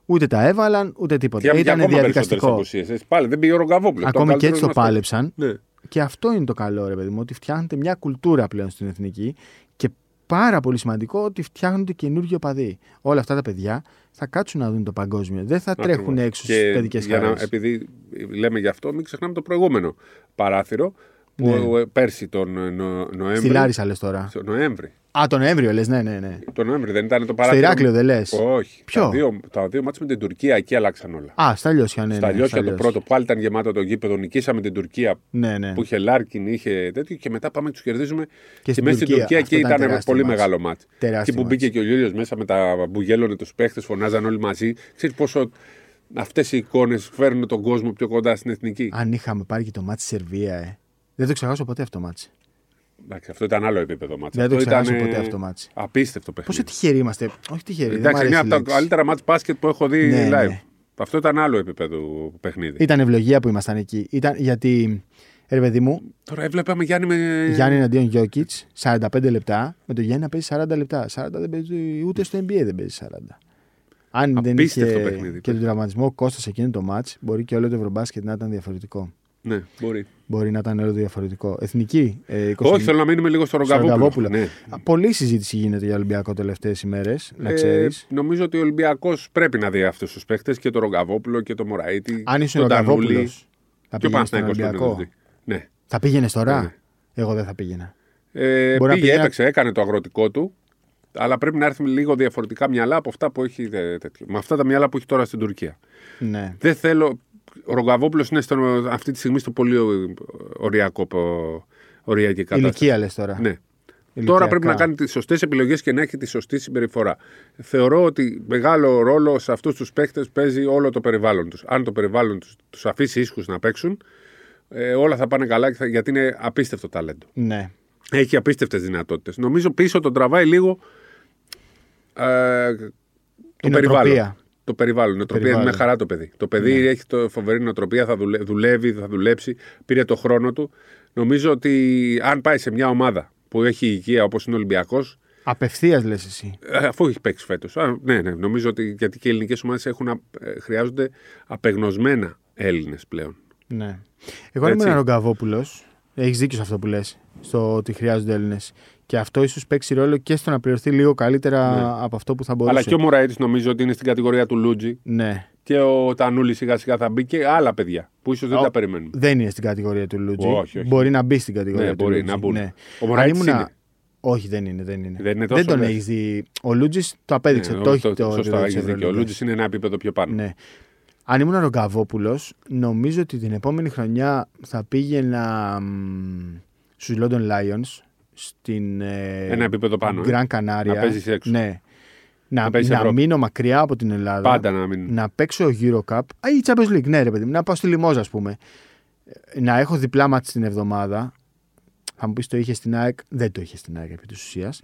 ούτε τα έβαλαν, ούτε τίποτα. Και Ήταν ακόμα περισσότερες διαδικαστικό. απουσίε. Πάλι δεν πήγε ο Ραγκαβόπουλο. Ακόμη και έτσι το πάλεψαν. Ναι. Και αυτό είναι το καλό, ρε παιδί μου, ότι φτιάχνετε μια κουλτούρα πλέον στην εθνική και πάρα πολύ σημαντικό ότι φτιάχνονται καινούργιοι οπαδοί. Όλα αυτά τα παιδιά θα κάτσουν να δουν το παγκόσμιο. Δεν θα τρέχουν Ακριβώς. έξω Και στις παιδικές για να- χαρέ. Επειδή λέμε γι' αυτό, μην ξεχνάμε το προηγούμενο παράθυρο. Που Ναι. ε, πέρσι τον ε, Νο- Νοέμβρη. Στη Λάρισα λες τώρα. Στο Νοέμβρη. Α, τον Νοέμβριο λες, ναι, ναι, ναι. Το Νοέμβρη δεν ήταν το Στο παράθυρο. Ηράκλειο δεν λες. Όχι. Ποιο; Τα δύο, τα δύο μάτς με την Τουρκία εκεί αλλάξαν όλα. Α, στα Λιώσια, ναι. Στα ναι, Λιώσια το Λιώσια. πρώτο πάλι ήταν γεμάτο το γήπεδο. Νικήσαμε την Τουρκία Ναι, ναι. που είχε Λάρκιν, είχε τέτοιο και μετά πάμε και τους κερδίζουμε. Και, στην μέσα στην Τουρκία. Τουρκία Αυτό εκεί ήταν ήταν τεράστιο πολύ μάτς. μεγάλο ματς. Τεράστιο Εκεί που μάτς. μπήκε και ο Λίλιο μέσα με τα που γέλωνε τους παίχτες, φωνάζαν όλοι μαζί. Ξέρεις πόσο αυτές οι εικόνες φέρνουν τον κόσμο πιο κοντά στην εθνική; Αν είχαμε πάρει και το ματς στη Σερβία, ε. Δεν το ξεχάσω ποτέ αυτό το ματς. Εντάξει, αυτό ήταν άλλο επίπεδο ματς. Δεν το Αυτό ξεχάσω ήταν, ποτέ ε, αυτό το ματς. Απίστευτο παιχνίδι. Πόσο τυχεροί είμαστε. Όχι τυχεροί. δεν μ' Εντάξει, αρέσει είναι η από τα λέξη. καλύτερα μάτς μπάσκετ που έχω δει Ναι, live. ναι. Αυτό ήταν άλλο επίπεδο παιχνίδι. Ήταν ευλογία που ήμασταν εκεί. Ήταν γιατί, ρε παιδί μου, Τώρα έβλεπαμε Γιάννη με. Γιάννη εναντίον Γιόκιτς, 45 λεπτά, με το Γιάννη να παίζει 40 λεπτά. 40 δεν παίζει, ούτε στο NBA δεν παίζει 40. Αν δεν Απίστευτο είχε παιχνίδι. και τον τραυματισμό Κώστας εκείνο το μάτς, μπορεί και όλο το Ευρωμπάσκετ να ήταν διαφορετικό. Ναι, μπορεί. Μπορεί να ήταν όλο διαφορετικό. Εθνική. Ε, 20 Όχι, θέλω να μείνουμε λίγο στο Ρογκαβόπουλο. Ρογκαβόπουλο. Ναι. Α, Πολλή συζήτηση γίνεται για Ολυμπιακό τελευταίες ημέρες, να Ε, ξέρεις. νομίζω ότι ο Ολυμπιακός πρέπει να δει αυτούς τους παίχτε και τον Ρογκαβόπουλο και τον Μωραήτη. Αν ήσουν ο τον Τανούλη. Ρογκαβόπουλος, θα Και ο πήγαινες στον Παναθηναϊκός πρέπει να Ολυμπιακό. τους δει. Ναι. Θα πήγαινες τώρα; Ναι. Εγώ δεν θα πήγαινα. Ε, Μπορεί να πήγε, πήγε να- έπαιξε, έκανε το αγροτικό του. Αλλά πρέπει να έρθει με λίγο διαφορετικά μυαλά από αυτά που έχει. ε, τέτοιο. Με αυτά τα μυαλά που έχει τώρα στην Τουρκία. Ναι. Δεν θέλω. Ο Ρογκαβόπουλος είναι στο, αυτή τη στιγμή στο πολύ ε, οριακό πο- οριακή κατάσταση. Ηλικία λες τώρα. Ναι. Ηλικιακά. Τώρα πρέπει να κάνει τις σωστές επιλογές και να έχει τη σωστή συμπεριφορά. Θεωρώ ότι μεγάλο ρόλο σε αυτούς τους παίχτε παίζει όλο το περιβάλλον τους. Αν το περιβάλλον του τους αφήσει ίσχους να παίξουν, ε, όλα θα πάνε καλά και θα- γιατί είναι απίστευτο ταλέντο. Ναι. Έχει απίστευτες δυνατότητες. Νομίζω πίσω τον τραβάει λίγο ε, το Η περιβάλλον. Νοοτροπία. Το περιβάλλον. Η νοοτροπία είναι περιβάλλον. με χαρά το παιδί. Το παιδί έχει το φοβερή νοοτροπία, θα δουλε- δουλεύει, θα δουλέψει, πήρε το χρόνο του. Νομίζω ότι αν πάει σε μια ομάδα που έχει υγεία όπως είναι ο Ολυμπιακός, Απευθείας λες εσύ. αφού έχει παίξει φέτος. Ναι, ναι, νομίζω ότι γιατί και οι ελληνικές ομάδες ε, χρειάζονται απεγνωσμένα Έλληνες πλέον. Ναι. Εγώ αν ήμουν Έτσι. Ρογκαβόπουλο, έχεις δίκιο σε αυτό που λες, στο ότι χρειάζονται Έλληνες. Και αυτό ίσως παίξει ρόλο και στο να πληρωθεί λίγο καλύτερα Ναι. από αυτό που θα μπορούσε. Αλλά και ο Μωραήτη νομίζω ότι είναι στην κατηγορία του Λούτζι Ναι. και ο Τανούλη σιγά σιγά θα μπει και άλλα παιδιά που ίσως δεν Ο- τα περιμένουμε. Δεν είναι στην κατηγορία του Λούτζι. Όχι, όχι. Μπορεί να μπει στην κατηγορία Ναι, του μπορεί Λούτζι. να μπουν. Ναι. Ο Μωραήτης Αν ήμουνα- είναι. Όχι, δεν είναι. Δεν, είναι. Δεν είναι τόσο, τον λες. έχεις δει. Ο Λούτζη το απέδειξε. Ναι, το έχει το Σωστά, επίπεδο της έχεις δίκιο. Ο Ευρωλίγκας. Λούτζη είναι ένα επίπεδο πιο πάνω. Ναι. Αν ήμουν Ρογκαβόπουλος, νομίζω ότι την επόμενη χρονιά θα πήγαινα μ, στους London Lions στην ε, Ένα επίπεδο πάνω. ε. Grand Canaria. Να παίζεις έξω. Ναι. Να, Να παίζεις να Ευρώπη. μείνω μακριά από την Ελλάδα. Πάντα να μην. Να παίξω Eurocup. Α, ή Champions League, ναι, ρε παιδί μου. Να πάω στη Λιμόζα, ας πούμε. Ε, Να έχω διπλά μάτς την εβδομάδα. Θα μου πεις το είχες στην ΑΕΚ; Δεν το είχες στην ΑΕΚ επί της ουσίας.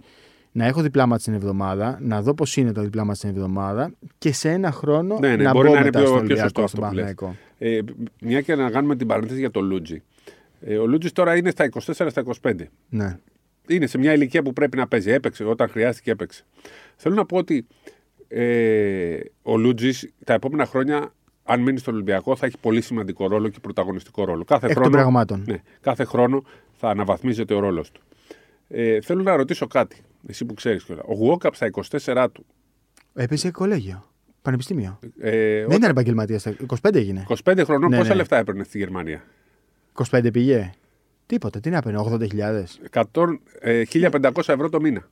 Να έχω διπλά μάτς την εβδομάδα, να δω πώς είναι τα διπλά μάτς την εβδομάδα και σε ένα χρόνο Ναι, ναι, να μπορεί μπω να είναι μετά πιο- στο πιο Ολυμπιακό, σωστό στον αυτό που λες. Παναθηναϊκό. Ε, μια και να κάνουμε την παρένθεση για τον Λούτζι. Ε, ο Λούτζη τώρα είναι στα 24 στα 25. Ναι. Είναι σε μια ηλικία που πρέπει να παίζει. Έπαιξε όταν χρειάστηκε, έπαιξε. Θέλω να πω ότι ε, ο Λούτζης τα επόμενα χρόνια, αν μείνει στον Ολυμπιακό, θα έχει πολύ σημαντικό ρόλο και πρωταγωνιστικό ρόλο. Κάθε Εκ των χρόνο, πραγμάτων. ναι, κάθε χρόνο θα αναβαθμίζεται ο ρόλος του. Ε, θέλω να ρωτήσω κάτι, εσύ που ξέρεις κιόλας. Ο Γουόκαπ στα 24 του. Έπαιζε κολέγιο. Πανεπιστήμιο. Ε, Δεν ήταν επαγγελματίας. 25 έγινε. 25 χρονών, Ναι, πόσα ναι. λεφτά έπαιρνε στη Γερμανία; 25 πήγε. Τίποτα. Τι να παίρνει, 80.000. 100, ε, 1500 ευρώ το μήνα.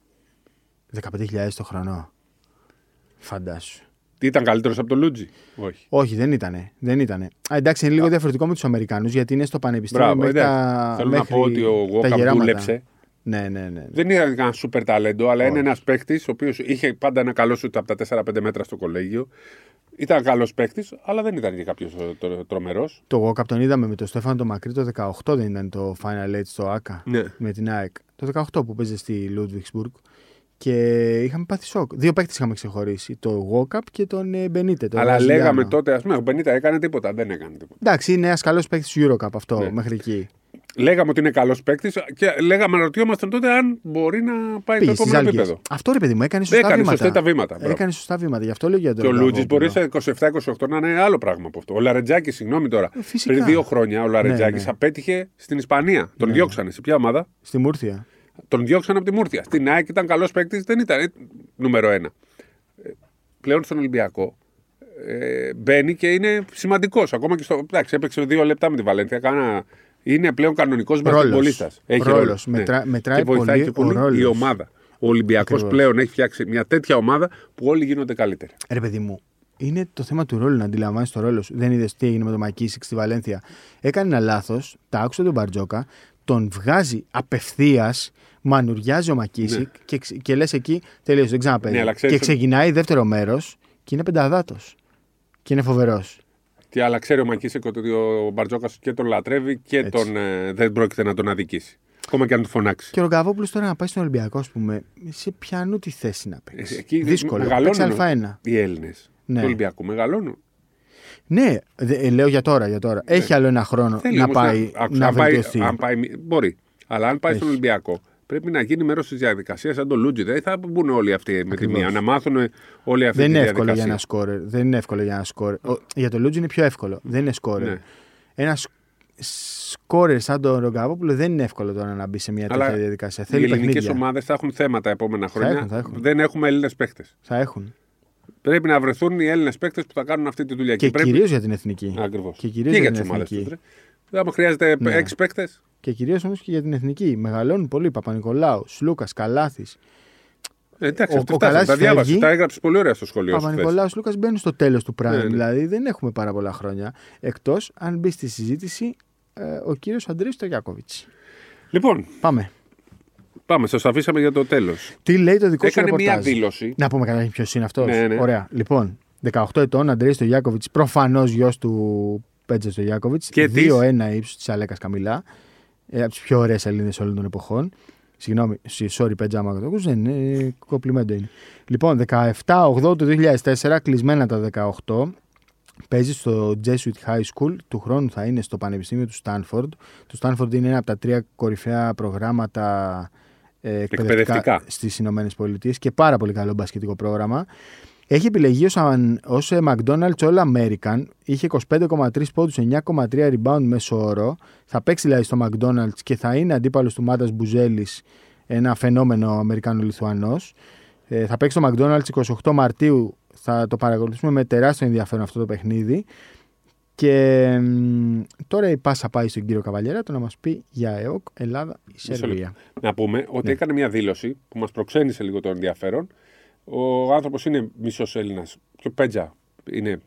15.000 το χρόνο. Φαντάσου. Τι ήταν καλύτερος από τον Λούτζι; Όχι. Όχι, δεν ήτανε. Δεν ήτανε. Α, εντάξει, είναι λίγο διαφορετικό με τους Αμερικανού γιατί είναι στο πανεπιστήμιο Μπράβο, μέχρι εντάξει. τα. Θέλω να μέχρι πω ότι ο τα Γουόκαπ γεράματα. δούλεψε. Ναι, ναι, ναι. ναι. Δεν είναι ένα σούπερ ταλέντο, αλλά είναι Όχι. ένας παίκτης ο οποίος είχε πάντα ένα καλό σουτ από τα 4-5 μέτρα στο κολέγιο. Ήταν καλός παίκτης, αλλά δεν ήταν και κάποιος τρομερός. Το Walkup τον είδαμε με τον Στέφανο το Μακρύ το 18 δεν ήταν το Final Eight στο ΑΚΑ Ναι. με την ΑΕΚ. Το 18 που παίζει στη Ludwigsburg. Και είχαμε πάθει σοκ. Δύο παίκτες είχαμε ξεχωρίσει. Το Walkup και τον ε, Μπενίτε. τον αλλά Βραζιλιάνο. λέγαμε τότε, ας πούμε, ο Μπενίτα έκανε τίποτα. Δεν έκανε τίποτα. Εντάξει, είναι ένας καλός παίκτης του Eurocup αυτό Ναι. μέχρι εκεί. Λέγαμε ότι είναι καλός παίκτης και λέγαμε, αναρωτιόμασταν τότε αν μπορεί να πάει Πήγε στο στις επόμενο Άλγες. επίπεδο. Αυτό ρε παιδί μου έκανε σωστά Έκανε βήματα. σωστά τα βήματα. μπράβο. Έκανε σωστά βήματα. Γι' αυτό λέω για τον Και ο Λούτζης Ρογκαβόπουλο. μπορείς σε 27-28 να είναι άλλο πράγμα από αυτό. Ο Λαρετζάκης, συγγνώμη τώρα. Ε, φυσικά. Πριν δύο χρόνια ο Λαρετζάκης Ναι, ναι. απέτυχε στην Ισπανία. Τον διώξανε. Σε ποια ομάδα; Στη Μούρθια. Τον διώξαν από τη Μούρθια. Στην ΑΕΚ ήταν καλός παίκτης, δεν ήταν ε, νούμερο ένα. Ε, Πλέον στον Ολυμπιακό ε, μπαίνει και είναι σημαντικός. Ακόμα και στο. Εντάξει, έπαιξε δύο λεπτά με τη Βαλένθια. Κάνα, είναι πλέον κανονικός μπασκετμπολίστα. Έχει Ρόλος. ρόλος. Ναι. Μετρά- μετράει και βοηθάει πολύ και ο πολύ ρόλος. η ομάδα. Ο Ολυμπιακός Ακριβώς. πλέον έχει φτιάξει μια τέτοια ομάδα που όλοι γίνονται καλύτεροι. Ρε παιδί μου, είναι το θέμα του ρόλου να αντιλαμβάνεις το ρόλο σου. Δεν είδες τι έγινε με τον Μακίσικ στη Βαλένθια. Έκανε ένα λάθος, τα άκουσε τον Μπαρτζόκα, τον βγάζει απευθείας, μανουριάζει ο Μακίσικ και, ξε- και λες εκεί τελείωσε, δεν ξαναπέζει. Ναι, αλλά ξέρεις και ότι- ξεκινάει δεύτερο μέρος και είναι πενταδάτος. Και είναι φοβερός. Και αλλά ξέρει ο Μακίσεκ ότι ο Μπαρτζόκας και τον λατρεύει και Έτσι. τον, ε, δεν πρόκειται να τον αδικήσει. Ακόμα και αν του φωνάξει. Και ο Ρογκαβόπουλο τώρα να πάει στον Ολυμπιακό, ας πούμε, σε ποιανού τη θέση να παίξει; Ε, εκεί Δύσκολο. μεγαλώνουν Παίξει Α1. Οι Έλληνες Ναι. του Ολυμπιακού μεγαλώνουν. Ναι, δε- ε, λέω για τώρα. Για τώρα. Έχει άλλο ένα χρόνο Ναι. Θέλει να όμως πάει άκουσα, να αν πάει- βελτιωθεί. αν πάει, μπορεί. Αλλά αν πάει στον Έχει. Ολυμπιακό, πρέπει να γίνει μέρος της διαδικασίας σαν το Λούτζι. Δεν θα μπουν όλοι αυτοί με τη Ακριβώς. μία. Να μάθουν όλοι αυτή Δεν τη είναι εύκολο διαδικασία. για ένα σκόρερ. Δεν είναι εύκολο για ένα σκόρερ. Ο- Για το Λούτζι είναι πιο εύκολο. Δεν είναι σκόρερ. Ναι. Ένα σκόρερ σαν τον Ρογκαβόπουλο δεν είναι εύκολο τώρα να μπει σε μια Αλλά τέτοια διαδικασία. Οι Θέλει ελληνικές παιχνίδια. ομάδες θα έχουν θέματα επόμενα χρόνια. έχουν, θα έχουν. Δεν έχουμε Έλληνες παίκτες. Θα έχουν. Πρέπει να βρεθούν οι Έλληνες παίκτες που θα κάνουν αυτή τη δουλειά. Και πρέπει... κυρίως για την εθνική. Ακριβώς. Και κυρίως και για για την τις ομάδες εθνική. τους. Άμα χρειάζεται Ναι. έξι παίκτες. Και κυρίως όμω και για την εθνική. Μεγαλώνουν πολύ. Παπα-Νικολάου, Λούκα, Καλάθης. Εντάξει, Ο- αυτή ο φτάσαμε. Καλάσης Τα διάβασε. φεύγει. Τα έγραψε πολύ ωραία στο σχολείο σου. χθες. Παπα-Νικολάου, Λούκα μπαίνουν στο τέλος του prime. Ναι, ναι. Δηλαδή δεν έχουμε πάρα πολλά χρόνια. Εκτός αν μπει στη συζήτηση ε, ο κύριος Αντρέου Στογιάκοβιτ. Λοιπόν, Πάμε. πάμε. Σας αφήσαμε για το τέλος. Τι λέει το δικό σου Έκανε μια ρεπορτάζ; δήλωση. Να πούμε καταρχήν ποιος είναι αυτός. Ναι, ναι. Ωραία. Λοιπόν, 18 ετών, Αντρέη Στογιάκοβιτ, προφανώς γιος του Πέτζε Στογιάκοβιτ. Και της. 2-1 ύψου της Αλέκας Καμιλά. Ε, από τις πιο ωραίες Ελληνίδε όλων των εποχών. Συγγνώμη, σι- sorry, Πέτζα, άμα το ακούς, δεν είναι κοπλιμέντο είναι. Λοιπόν, 17-8 του 2004, κλεισμένα τα 18. Παίζει στο Jesuit High School. Του χρόνου θα είναι στο Πανεπιστήμιο του Στάνφορντ. Το Στάνφορντ είναι ένα από τα τρία κορυφαία προγράμματα ε, εκπαιδευτικά, Εκπαιδευτικά. στις Ηνωμένες Πολιτείες και πάρα πολύ καλό μπασκετικό πρόγραμμα. Έχει επιλεγεί ως, αν- ως ε, McDonald's All American. Είχε 25,3 πόντους, 9,3 rebound μέσω όρο. Θα παίξει δηλαδή στο McDonald's και θα είναι αντίπαλος του Μάτας Μπουζέλης, ένα φαινόμενο Αμερικάνο-Λιθουανός. Ε, θα παίξει στο McDonald's 28 Μαρτίου. Θα το παρακολουθήσουμε με τεράστιο ενδιαφέρον αυτό το παιχνίδι. Και μ, τώρα η πάσα πάει στον κύριο Καβαλιέρα να μας πει για ΕΟΚ, Ελλάδα, η Σερβία. Να πούμε ότι Ναι. έκανε μια δήλωση που μας προξένησε λίγο το ενδιαφέρον. Ο άνθρωπος είναι μισός Έλληνας. Και ο Πέτζα είναι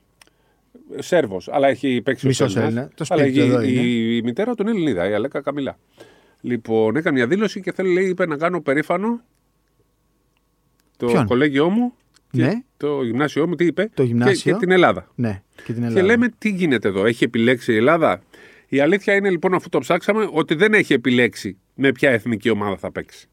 Σέρβος, αλλά έχει παίξει ως Μισός Έλληνας. Έλληνα. Το Αλλά σπίτι η, του εδώ είναι. η, η μητέρα του είναι Ελληνίδα, η Αλέκα Καμιλά. Λοιπόν, έκανε μια δήλωση και θέλει, λέει, είπε να κάνω περήφανο το Ποιον; κολέγιό μου, και Ναι. το γυμνάσιό μου, τι είπε, Το γυμνάσιο. Και, και την Ελλάδα. Ναι, και την Ελλάδα. Και λέμε τι γίνεται εδώ, έχει επιλέξει η Ελλάδα; Η αλήθεια είναι λοιπόν, αφού το ψάξαμε, ότι δεν έχει επιλέξει με ποια εθνική ομάδα θα παίξει.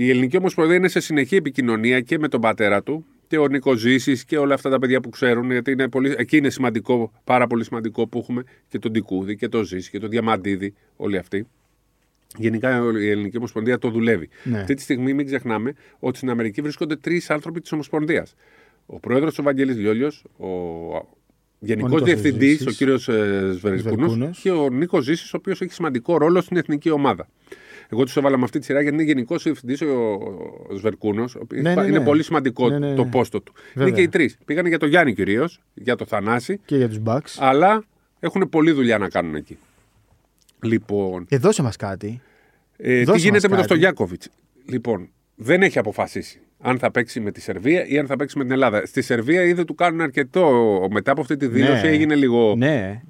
Η ελληνική ομοσπονδία είναι σε συνεχή επικοινωνία και με τον πατέρα του και ο Νίκος Ζήσης και όλα αυτά τα παιδιά που ξέρουν, γιατί είναι πολύ, εκεί είναι σημαντικό, πάρα πολύ σημαντικό που έχουμε και τον Τικούδη και τον Ζήση και τον Διαμαντίδη, όλοι αυτοί. Γενικά η Ελληνική Ομοσπονδία το δουλεύει. Ναι. Αυτή τη στιγμή μην ξεχνάμε ότι στην Αμερική βρίσκονται τρεις άνθρωποι της Ομοσπονδίας. Ο πρόεδρος ο Βαγγέλης Λιόλιο, ο γενικός Νίκος διευθυντής, Ζήσης. ο κύριο Σβερκούνο Σβερκούνος. και ο Νίκος Ζήσης, ο οποίος έχει σημαντικό ρόλο στην εθνική ομάδα. Εγώ τους έβαλα με αυτή τη σειρά γιατί είναι γενικός διευθυντής ο Σβερκούνος. Ναι, ναι, είναι ναι. πολύ σημαντικό Ναι, ναι, ναι. το πόστο του. Βέβαια. Είναι και οι τρεις. Πήγανε για τον Γιάννη κυρίως, για το Θανάση, Και για τους Bucks. αλλά έχουν πολλή δουλειά να κάνουν εκεί. Λοιπόν, Ε, δώσε μας κάτι. ε, τι Δώσε γίνεται μας με τον κάτι. Στογιάκοβιτς; Λοιπόν, δεν έχει αποφασίσει αν θα παίξει με τη Σερβία ή αν θα παίξει με την Ελλάδα. Στη Σερβία είδε του κάνουν αρκετό. Μετά από αυτή τη δήλωση Ναι. έγινε λίγο Ναι.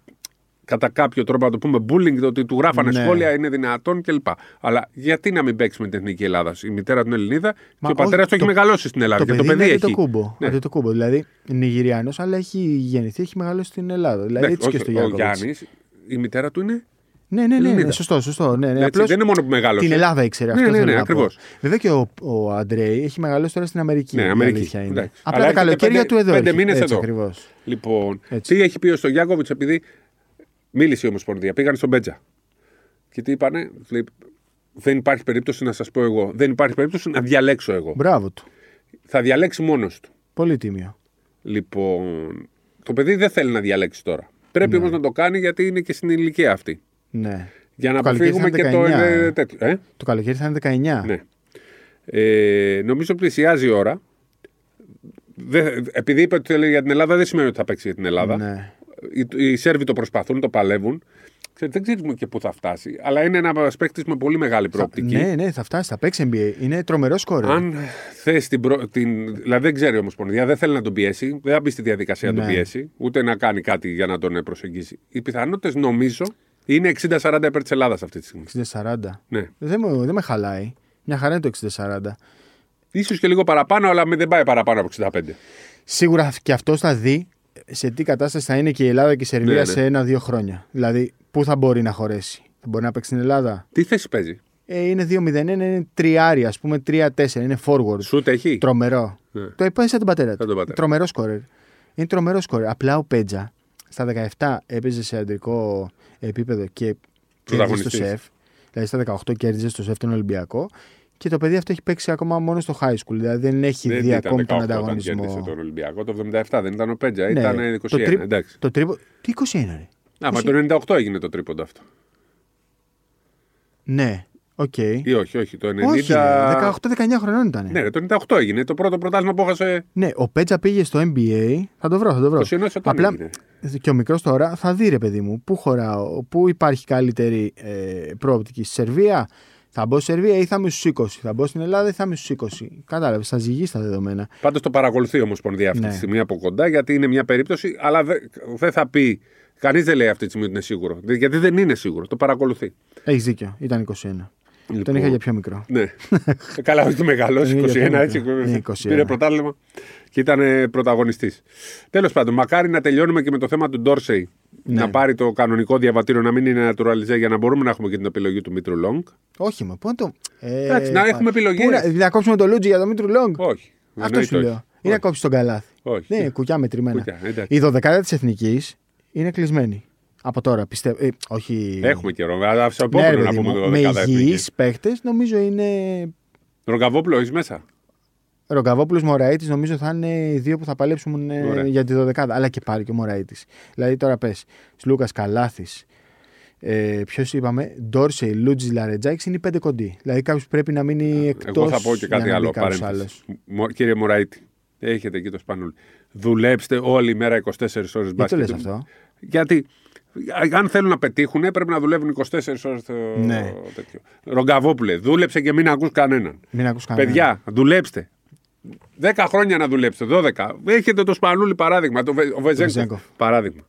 Κατά κάποιο τρόπο να το πούμε bullying, το ότι του γράφανε Ναι. σχόλια, είναι δυνατόν κλπ. Αλλά γιατί να μην παίξει με την εθνική Ελλάδα; Η μητέρα του είναι Ελληνίδα Μα και ο πατέρας όχι, του έχει το- μεγαλώσει στην Ελλάδα. Το και παιδί, το παιδί είναι έχει. το κούμπο. Ναι. Ναι. το κούμπο. Δηλαδή είναι Νιγηριάνος, αλλά έχει γεννηθεί, έχει μεγαλώσει στην Ελλάδα. Δηλαδή Εντάξει, έτσι και όχι, στο ο Γιάκοβιτς. Γιάννης, η μητέρα του είναι. Ναι, ναι, ναι, ναι, Ελληνίδα. σωστό, σωστό. Ναι, ναι. Έτσι, Απλώς δεν είναι μόνο που μεγάλωσε. την Ελλάδα ήξερε Ναι, αυτό. ναι, θέλω ναι, να πω. ακριβώς. Βέβαια και ο, ο Αντρέη έχει μεγαλώσει τώρα στην Αμερική. Ναι, η Αμερική. αλήθεια είναι. Εντάξει. Απλά Αλλά τα έρχεται καλοκαίρια πέντε- του εδώ. πέντε έχει. μήνες Έτσι εδώ. ακριβώς. Λοιπόν, Έτσι. τι έχει πει ο Στογιάκοβιτ επειδή μίλησε η Ομοσπονδία, πήγαν στον Μπέτζα. Και τι είπανε, λέει, δεν υπάρχει περίπτωση να σας πω εγώ. Δεν υπάρχει περίπτωση να διαλέξω εγώ. Μπράβο του. Θα διαλέξει μόνος του. Πολύ τίμιο. Λοιπόν, το παιδί δεν θέλει να διαλέξει τώρα. Πρέπει όμως να το κάνει γιατί είναι και στην ηλικία αυτή. Ναι. Για να Το καλοκαίρι αποφύγουμε θα και είναι το 19, ε, ε. τέτοιο. Ε; Το καλοκαίρι θα είναι 19. Ναι. Ε, νομίζω πλησιάζει η ώρα. Δεν- επειδή είπε ότι θέλει για την Ελλάδα, δεν σημαίνει ότι θα παίξει για την Ελλάδα. Ναι. Οι, οι Σέρβοι το προσπαθούν, το παλεύουν. Ξέρετε, δεν ξέρουμε και πού θα φτάσει. Αλλά είναι ένα παίκτης με πολύ μεγάλη προοπτική. Ναι, ναι, θα φτάσει, θα παίξει NBA. Είναι τρομερό σκόρερ. Αν θες την, προ... την. Δηλαδή δεν ξέρει όμω Ομοσπονδία, δεν θέλει να τον πιέσει, δεν θα μπει στη διαδικασία να τον Ναι. πιέσει, ούτε να κάνει κάτι για να τον ε, προσεγγίσει. Οι πιθανότητες νομίζω είναι 60-40 υπέρ της Ελλάδας αυτή τη στιγμή. 60-40. Ναι. Δεν, μου- δεν με χαλάει. Μια χαρά είναι το 60-40. σω και λίγο παραπάνω, αλλά δεν πάει παραπάνω από 65. Σίγουρα και αυτός θα δει σε τι κατάσταση θα είναι και η Ελλάδα και η Σερβία Ναι, ναι. σε ένα-δύο χρόνια. Δηλαδή, πού θα μπορεί να χωρέσει; Θα μπορεί να παίξει στην Ελλάδα; Τι θέση παίζει; Ε, είναι 2-0, είναι τριάρι, ας πούμε 3-4, είναι forward. Σούτ έχει; Τρομερό. Ναι. Το είπα σαν τον πατέρα του. Σαν τον πατέρα. Τρομερό σκόρερ. Είναι τρομερό σκόρερ. Απλά ο Πέτζα στα 17 έπαιζε σε αντρικό επίπεδο και κέρδιζε στο Πρωταγωνιστής. ΣΕΦ. Δηλαδή στα 18 κέρδιζε στο ΣΕΦ τον Ολυμπιακό. Και το παιδί αυτό έχει παίξει ακόμα μόνο στο high school. Δηλαδή δεν έχει Δεν δει ήταν ακόμη 18 τον όταν ανταγωνισμό. κέρδισε τον Ολυμπιακό. Το 77 δεν ήταν ο Πέτζα, Ναι, ήταν 21. το τρί- Εντάξει. Το τρίπο. Τι 21 είναι. Α, μα το 98 έγινε το τρίποντο αυτό. Ναι, οκ. Ή όχι, όχι. Το 90. Όχι, ρε, 18-19 χρονών ήταν. Ναι, ρε, το 98 έγινε. Το πρώτο πρωτάθλημα που έχασε. Ναι, ο Πέτζα πήγε στο NBA. Θα το βρω, θα το βρω. 21 όταν Απλά έγινε. και ο μικρός τώρα θα δει, ρε παιδί μου, πού χωράω, πού υπάρχει καλύτερη ε, προοπτική. Στη Σερβία, θα μπω στη Σερβία ή θα είμαι στους 20. Θα μπω στην Ελλάδα ή θα είμαι στους 20. Κατάλαβες, θα ζυγείς τα δεδομένα. Πάντως το παρακολουθεί η Ομοσπονδία αυτή Ναι. τη στιγμή από κοντά γιατί είναι μια περίπτωση, αλλά δε- δεν θα πει. Κανείς δεν λέει αυτή τη στιγμή ότι είναι σίγουρο. Γιατί δεν είναι σίγουρο. Το παρακολουθεί. Έχεις δίκιο, ήταν 21. Τον Λοιπόν, είχα για πιο μικρό. Ναι. Καλά, όχι μεγάλος. Είναι για 21 πιο έτσι. μικρό. Ναι, 21. Πήρε πρωτάθλημα και ήταν πρωταγωνιστής. Τέλος πάντων, μακάρι να τελειώνουμε και με το θέμα του Ντόρσεϊ. Ναι. Να πάρει το κανονικό διαβατήριο, να μην είναι naturalizé για να μπορούμε να έχουμε και την επιλογή του Μήτρου Λόγκ. Όχι, μα πού να το. Ε, Εντάξει, να έχουμε επιλογές. πού Να, να κόψουμε το Λούντζη για το Μήτρου Λόγκ; Όχι. Αυτό εννοείται σου όχι. λέω. Ή να Όχι. κόψεις τον Καλάθη. Όχι. Δεν είναι κουκιά μετρημένα. Κουκιά, εντάξει. Η δωδεκάδα της εθνικής είναι κλεισμένη. Από τώρα πιστεύω. Ε, όχι. Έχουμε καιρό. Αλλά στο Ναι, ρε επόμενο να παιδί πούμε μου, το με 10 υγιείς παίχτες νομίζω είναι. Ρογκαβόπουλο, έχεις μέσα; Ρογκαβόπουλος Μωραήτης νομίζω θα είναι οι δύο που θα παλέψουν ε, Ωραία. για τη δωδεκάδα. Αλλά και πάλι και ο Μωραήτης. Δηλαδή τώρα πες. Σλούκα Καλάθης. Ε, Ποιος είπαμε, Ντόρσεϊ, Λούτζι, Λαρετζάκης είναι οι πέντε κοντοί. Δηλαδή κάποιος πρέπει να μείνει εκτό. Εγώ θα πω και κάτι άλλο παρένθεση. Μο- Κύριε Μωραήτη, έχετε εκεί το σπανούλι. Δουλέψτε όλη η μέρα 24 ώρες Γιατί μπάσκετ. το λες αυτό; Γιατί α- αν θέλουν να πετύχουν, πρέπει να δουλεύουν 24 ώρες το Ναι. τέτοιο. Ρογκαβόπουλε, δούλεψε και μην ακούς κανέναν. Μην ακούς κανένα. Παιδιά, δουλέψτε. 10 χρόνια να δουλέψετε, 12. Έχετε το Σπανούλι παράδειγμα, το Βε, ο Βεζέγκοφ. Βεζέγκοφ. Παράδειγμα.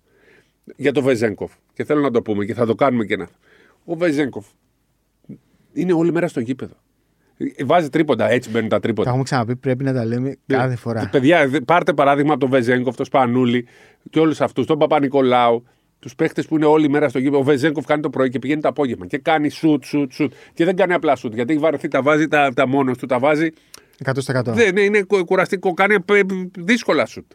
Για το Βεζέγκοφ. Και θέλω να το πούμε και θα το κάνουμε και ένα. Ο Βεζέγκοφ είναι όλη μέρα στο γήπεδο. Βάζει τρίποντα, έτσι μπαίνουν τα Τα τρίποντα. έχουμε ξαναπεί, πρέπει να τα λέμε κάθε φορά. Ναι. Παιδιά, δε- πάρτε παράδειγμα από τον Βεζέγκοφ, τον Σπανούλη και όλους αυτούς, τον Παπα-Νικολάου, τους παίχτες που είναι όλη μέρα στο γήπεδο. Ο Βεζέγκοφ κάνει το πρωί και πηγαίνει το απόγευμα και κάνει σουτ, σουτ, σουτ. Και δεν κάνει απλά σουτ γιατί έχει βαρεθεί, τα βάζει τα, τα μόνος του, τα βάζει. 100%. Δεν είναι, είναι κου- κουραστικό, κάνει πε- δύσκολα σουτ.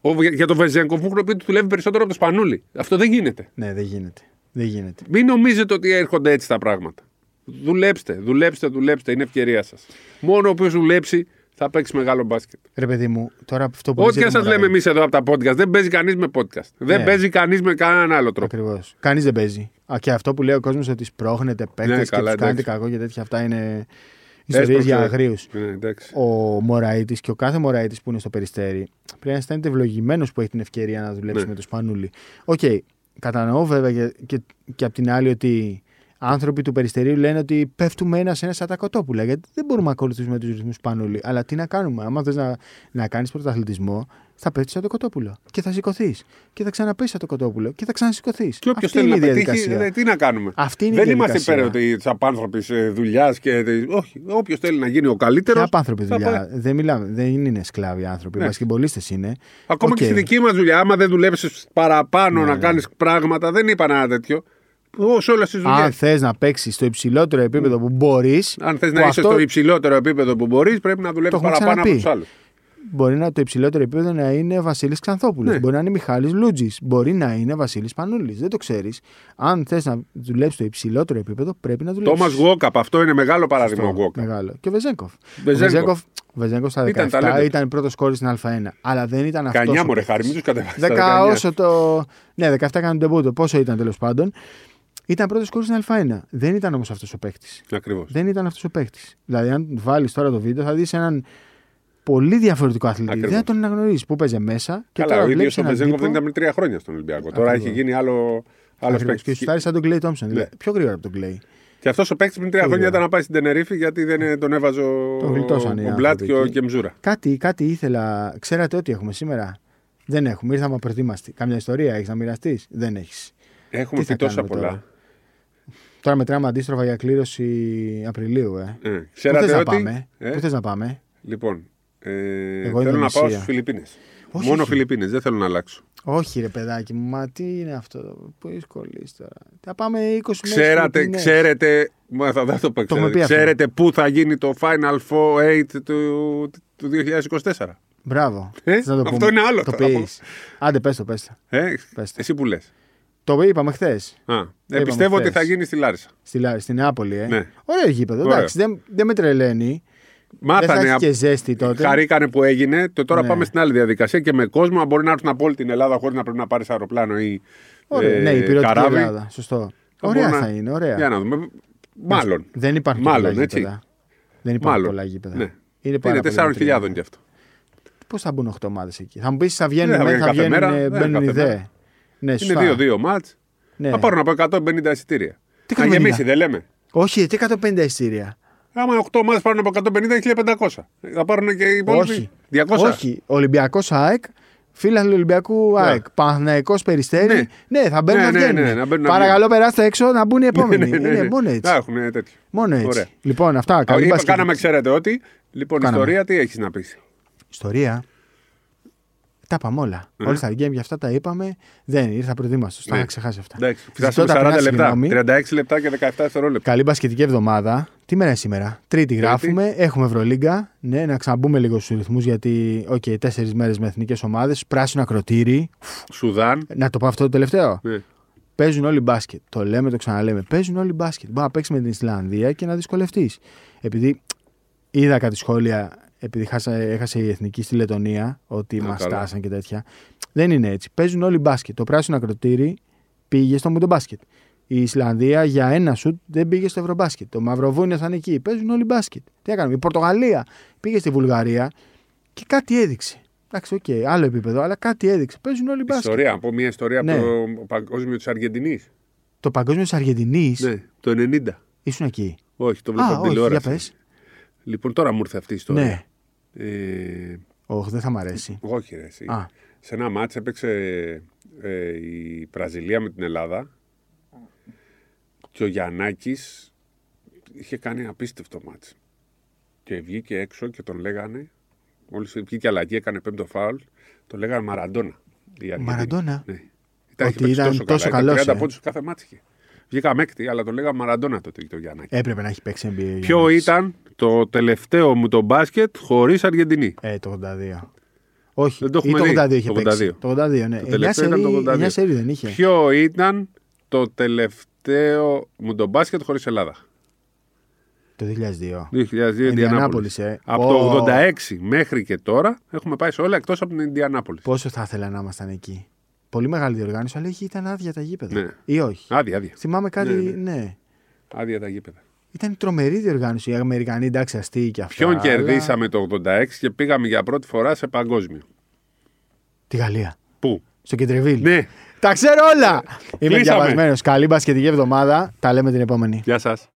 Ο, για τον Βεζέγκοφ μου έχουν πει ότι δουλεύει περισσότερο από το Σπανούλη. Αυτό δεν γίνεται. Ναι, δεν γίνεται. Δεν γίνεται. Μην νομίζετε ότι έρχονται έτσι τα πράγματα. Δουλέψτε, δουλέψτε, δουλέψτε. Είναι ευκαιρία σας. Μόνο ο οποίος δουλέψει θα παίξεις μεγάλο μπάσκετ. Ρε παιδί μου, τώρα αυτό που Ό,τι και σας λέμε εμείς εδώ από τα podcast, δεν παίζει κανείς με podcast. Δεν Ναι. παίζει κανείς με κανέναν άλλο τρόπο. Ακριβώς. Κανείς δεν παίζει. Α, και αυτό που λέει ο κόσμος ότι σπρώχνετε παίκτες Ναι, και καλά, τους κάνετε εντάξει. κακό και τέτοια αυτά είναι ιστορίες Έσπρωξε. για αγρίους. Ναι, εντάξει. Ο Μωραήτης και ο κάθε Μωραήτης που είναι στο Περιστέρι πρέπει να αισθάνεται ευλογημένος που έχει την ευκαιρία να δουλέψει Ναι. με το Σπανούλι. Οκ, κατανοώ βέβαια και, και, και απ' την άλλη ότι άνθρωποι του Περιστερίου λένε ότι πέφτουμε ένα-ένα σαν τα κοτόπουλα. Γιατί δεν μπορούμε να ακολουθήσουμε τους ρυθμούς Σπανούλη. Αλλά τι να κάνουμε, άμα θες να, να κάνεις πρωταθλητισμό, θα πέφτεις σαν το κοτόπουλο. Και θα σηκωθείς. Και θα ξαναπέσεις σαν το κοτόπουλο. Και θα ξανασηκωθείς. Και όποιος Αυτή θέλει είναι να η πετύχει, διαδικασία. ε, τι να κάνουμε. Αυτή είναι η δεν είμαστε διαδικασία. υπέρ ότι της απάνθρωπης δουλειάς και. Όχι. Όποιος θέλει να γίνει ο καλύτερος. Ποια απάνθρωπη δουλειά. Δεν μιλάμε. Δεν είναι σκλάβοι άνθρωποι. Ναι. Οι μπασκεμπολίστες είναι. Ακόμα Οκ. και στη δική μας δουλειά, άμα δεν δουλέψεις παραπάνω Ναι, να ναι. κάνεις πράγματα, δεν είπα ένα τέτοιο. Όσο όλες τις δουλειές. Αν θες να παίξεις στο υψηλότερο επίπεδο που μπορείς. Αν θες να είσαι στο υψηλότερο επίπεδο που μπορείς, πρέπει να δουλεύεις Το έχουμε παραπάνω από ξαναπεί. τους άλλους. Μπορεί να το υψηλότερο επίπεδο να είναι Βασίλης Ξανθόπουλος. Ναι. Μπορεί να είναι Μιχάλης Λούτζης. Μπορεί να είναι Βασίλης Πανούλης. Δεν το ξέρεις. Αν θες να δουλέψεις στο υψηλότερο επίπεδο, πρέπει να δουλέψεις. Τόμας Γουόκαπ, αυτό είναι μεγάλο παράδειγμα ο Γουόκαπ. Μεγάλο. Και ο Βεζέγκοφ. Βεζέγκοφ. Ο Βεζέγκοφ, ο Βεζέγκοφ στα 17 Ήταν ήταν, ταλέντος. πρώτος κόρης στην Α1. Αλλά δεν ήταν αυτός. 19 μωρέ, χάρη, μην τους κατεβάσεις. 10 όσο το. Ναι, 17 έκανε τον τεμπούτο. Πόσο ήταν τέλος πάντων. Ήταν πρώτος κόρη στην Α1. Δεν ήταν όμως αυτός ο παίκτης. Ακριβώς. Δεν ήταν αυτός ο παίκτης. Δηλαδή, αν βάλεις τώρα το βίντεο, θα δεις έναν πολύ διαφορετικό αθλητή. Ακριβώς. Δεν θα τον αναγνωρίζεις που παίζει μέσα. Και Καλά, τώρα ο ίδιος βλέπεις ο έναν Βεζέγκοφ τύπο- δεν ήταν πριν τρία χρόνια στον Ολυμπιακό. Τώρα Ακριβώς. έχει γίνει άλλο, άλλο Ακριβώς. παίκτης. Και ο Σουτάρη σαν τον Κλέι Τόμψον. Ναι. Δηλαδή, πιο γρήγορα από τον Κλέι. Και αυτός ο παίκτης πριν τρία Πολύ χρόνια ωραία. ήταν να πάει στην Τενερίφη γιατί δεν τον έβαζε ο, Τον γλιτώσανε οι ο Μπλατ άνθρωποι και ο εκεί. Κεμζούρα. Κάτι, κάτι ήθελα. Ξέρατε ότι έχουμε σήμερα; Δεν έχουμε. Ήρθαμε απροετοίμαστοι. Καμιά ιστορία έχεις να μοιραστείς; Δεν έχεις. Έχουμε Τι θα πει τόσα κάνουμε πολλά. Τώρα; Τώρα μετράμε αντίστροφα για κλήρωση Απριλίου, ε. Ε, Πού ξέρατε θες να ότι. πάμε; Ε, Πού θες να πάμε; Λοιπόν, Ε, Εγώ θέλω να Ινδονησία. πάω στι Φιλιππίνες. Όχι, Μόνο όχι. Φιλιππίνες, δεν θέλω να αλλάξω. Όχι, ρε παιδάκι μου, μα τι είναι αυτό. Πού είσαι τώρα. Θα πάμε 20 μέρες Ξέρατε, Φιλιππίνες. ξέρετε. Μα θα δεν το πω. Το έχουμε Ξέρετε, πει αυτό. ξέρετε πού θα γίνει το Final Four 8 του, του 2024. Μπράβο. Ε, Θες να το αυτό πούμε. είναι άλλο Το τώρα. πεις. Άντε, πες το, πες το. Ε, Πες το. εσύ που λες. Το είπαμε χθες. Α, ε, πιστεύω ότι χθες. θα γίνει στη Λάρισα. Στη, Λα- στη Νεάπολη, ε. Ναι. Ωραίο γήπεδο. Ωραίο. Εντάξει, δεν, δεν με τρελαίνει. δεν θα Μάθανε. έχεις απ- και ζέστη τότε. Χαρήκανε που έγινε. Το τώρα Ναι. πάμε στην άλλη διαδικασία και με κόσμο. Αν μπορεί να έρθουν από όλη την Ελλάδα χωρίς να πρέπει να πάρεις αεροπλάνο ή Ωραία, ε, ναι, η πυρωτική καράβι. Ελλάδα. Σωστό. Θα Ωραία μπορούν θα να- είναι, ωραία. Για να δούμε. Μάλλον. Δεν υπάρχουν Μάλλον, πολλά έτσι. γήπεδα. Δεν υπάρχουν Μάλλον. πολλά γήπεδα. Ναι. Είναι, πάρα Είναι πολύ 4.000 μικρή. κι αυτό. Πώς θα μπουν 8 ομάδες εκεί; Θα μου πεις θα βγαίνουν, Δεν θα μεν, βγαίνει θα κάθε βγαίνουν, μέρα, ε, δεν μπαίνουν κάθε ιδέε. Μέρα. Ναι, Είναι σωστά. 2-2 μάτς. Ναι. Θα πάρουν από 150 εισιτήρια. Τι Να 150? γεμίσει, δεν λέμε. Όχι, τι 150 εισιτήρια; Άμα 8 ομάδε πάρουν από 150 είναι 1500. Θα πάρουν και οι υπόλοιποι. Όχι. 200. Όχι. Ολυμπιακός ΑΕΚ, φίλαθλοι Ολυμπιακού Ναι. ΑΕΚ. Παναθυναϊκό περιστέρι. Ναι. Ναι. θα μπαίνουν Ναι, να ναι, βγαίνουν. ναι, να μπαίνουν να Παρακαλώ, περάστε έξω να μπουν οι επόμενοι. Ναι, ναι, ναι. Είναι μόνο έτσι. Να έχουν τέτοιο. Μόνο έτσι. Ωραία. Λοιπόν, αυτά. Α, Καλή είπα, μπασκετ. κάναμε, ξέρετε ότι. Λοιπόν, Κάναμε. ιστορία τι έχεις να πεις. Ιστορία. Τα είπαμε όλα. Ναι. All Star Game για αυτά τα είπαμε. Δεν ήρθα προετοίμαστο. Τα Ναι. είχα ξεχάσει αυτά. Εντάξει, Ζητώ φτάσαμε ταπεινά 40 λεπτά. συγγνώμη. 36 λεπτά και 17 δευτερόλεπτα. Καλή μπασκετική εβδομάδα. Τι μέρα είναι σήμερα; Τρίτη γράφουμε. Έχουμε Ευρωλίγκα. Ναι, να ξαναμπούμε λίγο στους ρυθμούς γιατί, ok, okay, τέσσερις μέρες με εθνικές ομάδες. Πράσινο Ακρωτήρι. Σουδάν. Να το πω αυτό το τελευταίο. Ναι. Παίζουν όλοι μπάσκετ. Το λέμε, το ξαναλέμε. Παίζουν όλοι μπάσκετ. Μπορεί να παίξεις με την Ισλανδία και να δυσκολευτείς. Επειδή είδα κάτι σχόλια, επειδή χάσα, έχασε η εθνική στη Λετωνία, ότι Α, μα καλά. φτάσαν και τέτοια. Δεν είναι έτσι. Παίζουν όλοι μπάσκετ. Το Πράσινο Ακρωτήρι πήγε στο Μουντομπάσκετ. Η Ισλανδία για ένα σουτ δεν πήγε στο Ευρωμπάσκετ. Το Μαυροβούνιο θα είναι εκεί. Παίζουν όλοι μπάσκετ. Τι έκαναμε. Η Πορτογαλία πήγε στη Βουλγαρία και κάτι έδειξε. Εντάξει, οκ, άλλο επίπεδο, αλλά κάτι έδειξε. Παίζουν όλοι μπάσκετ. Ιστορία. Να πω μια ιστορία Ναι. από το παγκόσμιο της Αργεντινής. Το παγκόσμιο της Αργεντινής; Ναι, το 90. ήσουν εκεί. Όχι, το βλέπω Α, από όχι, τηλεόραση. για πες. Λοιπόν, τώρα μου ήρθε αυτή η ιστορία. Ναι. Ε, Όχι, δεν θα μ' αρέσει. όχι, ρε, εσύ. Α. Σε ένα μάτς έπαιξε ε, η Βραζιλία με την Ελλάδα και ο Γιαννάκης είχε κάνει απίστευτο μάτς. Και βγήκε έξω και τον λέγανε, μόλις βγήκε αλλαγή, έκανε πέμπτο φάουλ, τον λέγανε Μαραντόνα. η Αργεντινή. Μαραντόνα; Ναι. Ήταν, Ότι είχε παίξει ήταν τόσο, τόσο καλά. καλός, Ήταν 30 ε. πόντους κάθε μάτς είχε. Βγήκα έκτη, αλλά το λέγαμε Μαραντόνα τότε το Γιαννάκη. Έπρεπε να έχει παίξει NBA. για Ποιο να- ήταν το τελευταίο μου το μπάσκετ χωρίς Αργεντινή. Ε, το 82. Όχι, Δεν το ή έχουμε το δει. 82 είχε Το παίξει. 82. Το 82, ναι. Το 9 τελευταίο ήταν το σερί, 82. 9 σερί δεν είχε. Ποιο ήταν το τελευταίο μου το μπάσκετ χωρίς Ελλάδα; Το 2002. 2002 Ιντιανάπολης, Ιντιανάπολης. ε. Από Ω. το 86 μέχρι και τώρα έχουμε πάει σε όλα εκτός από την Ιντιανάπολη. Πόσο θα ήθελα να ήμασταν εκεί. Πολύ μεγάλη διοργάνωση, αλλά είχε- ήταν άδεια τα γήπεδα. Ναι. Ή όχι. Άδεια, άδεια. Θυμάμαι κάτι. Ναι, Ναι, ναι. Άδεια τα γήπεδα. Ήταν τρομερή διοργάνωση. Οι Αμερικανοί εντάξει αστείοι και αυτά. Ποιον αλλά- κερδίσαμε το 86 και πήγαμε για πρώτη φορά σε παγκόσμιο. Τη Γαλλία. Πού; Στο Κεντρεβίλ. Ναι. Τα ξέρω όλα! Είμαι Κλείσαμε. διαβασμένος. Καλή μπασκετική εβδομάδα. Τα λέμε την επόμενη. Γεια σας.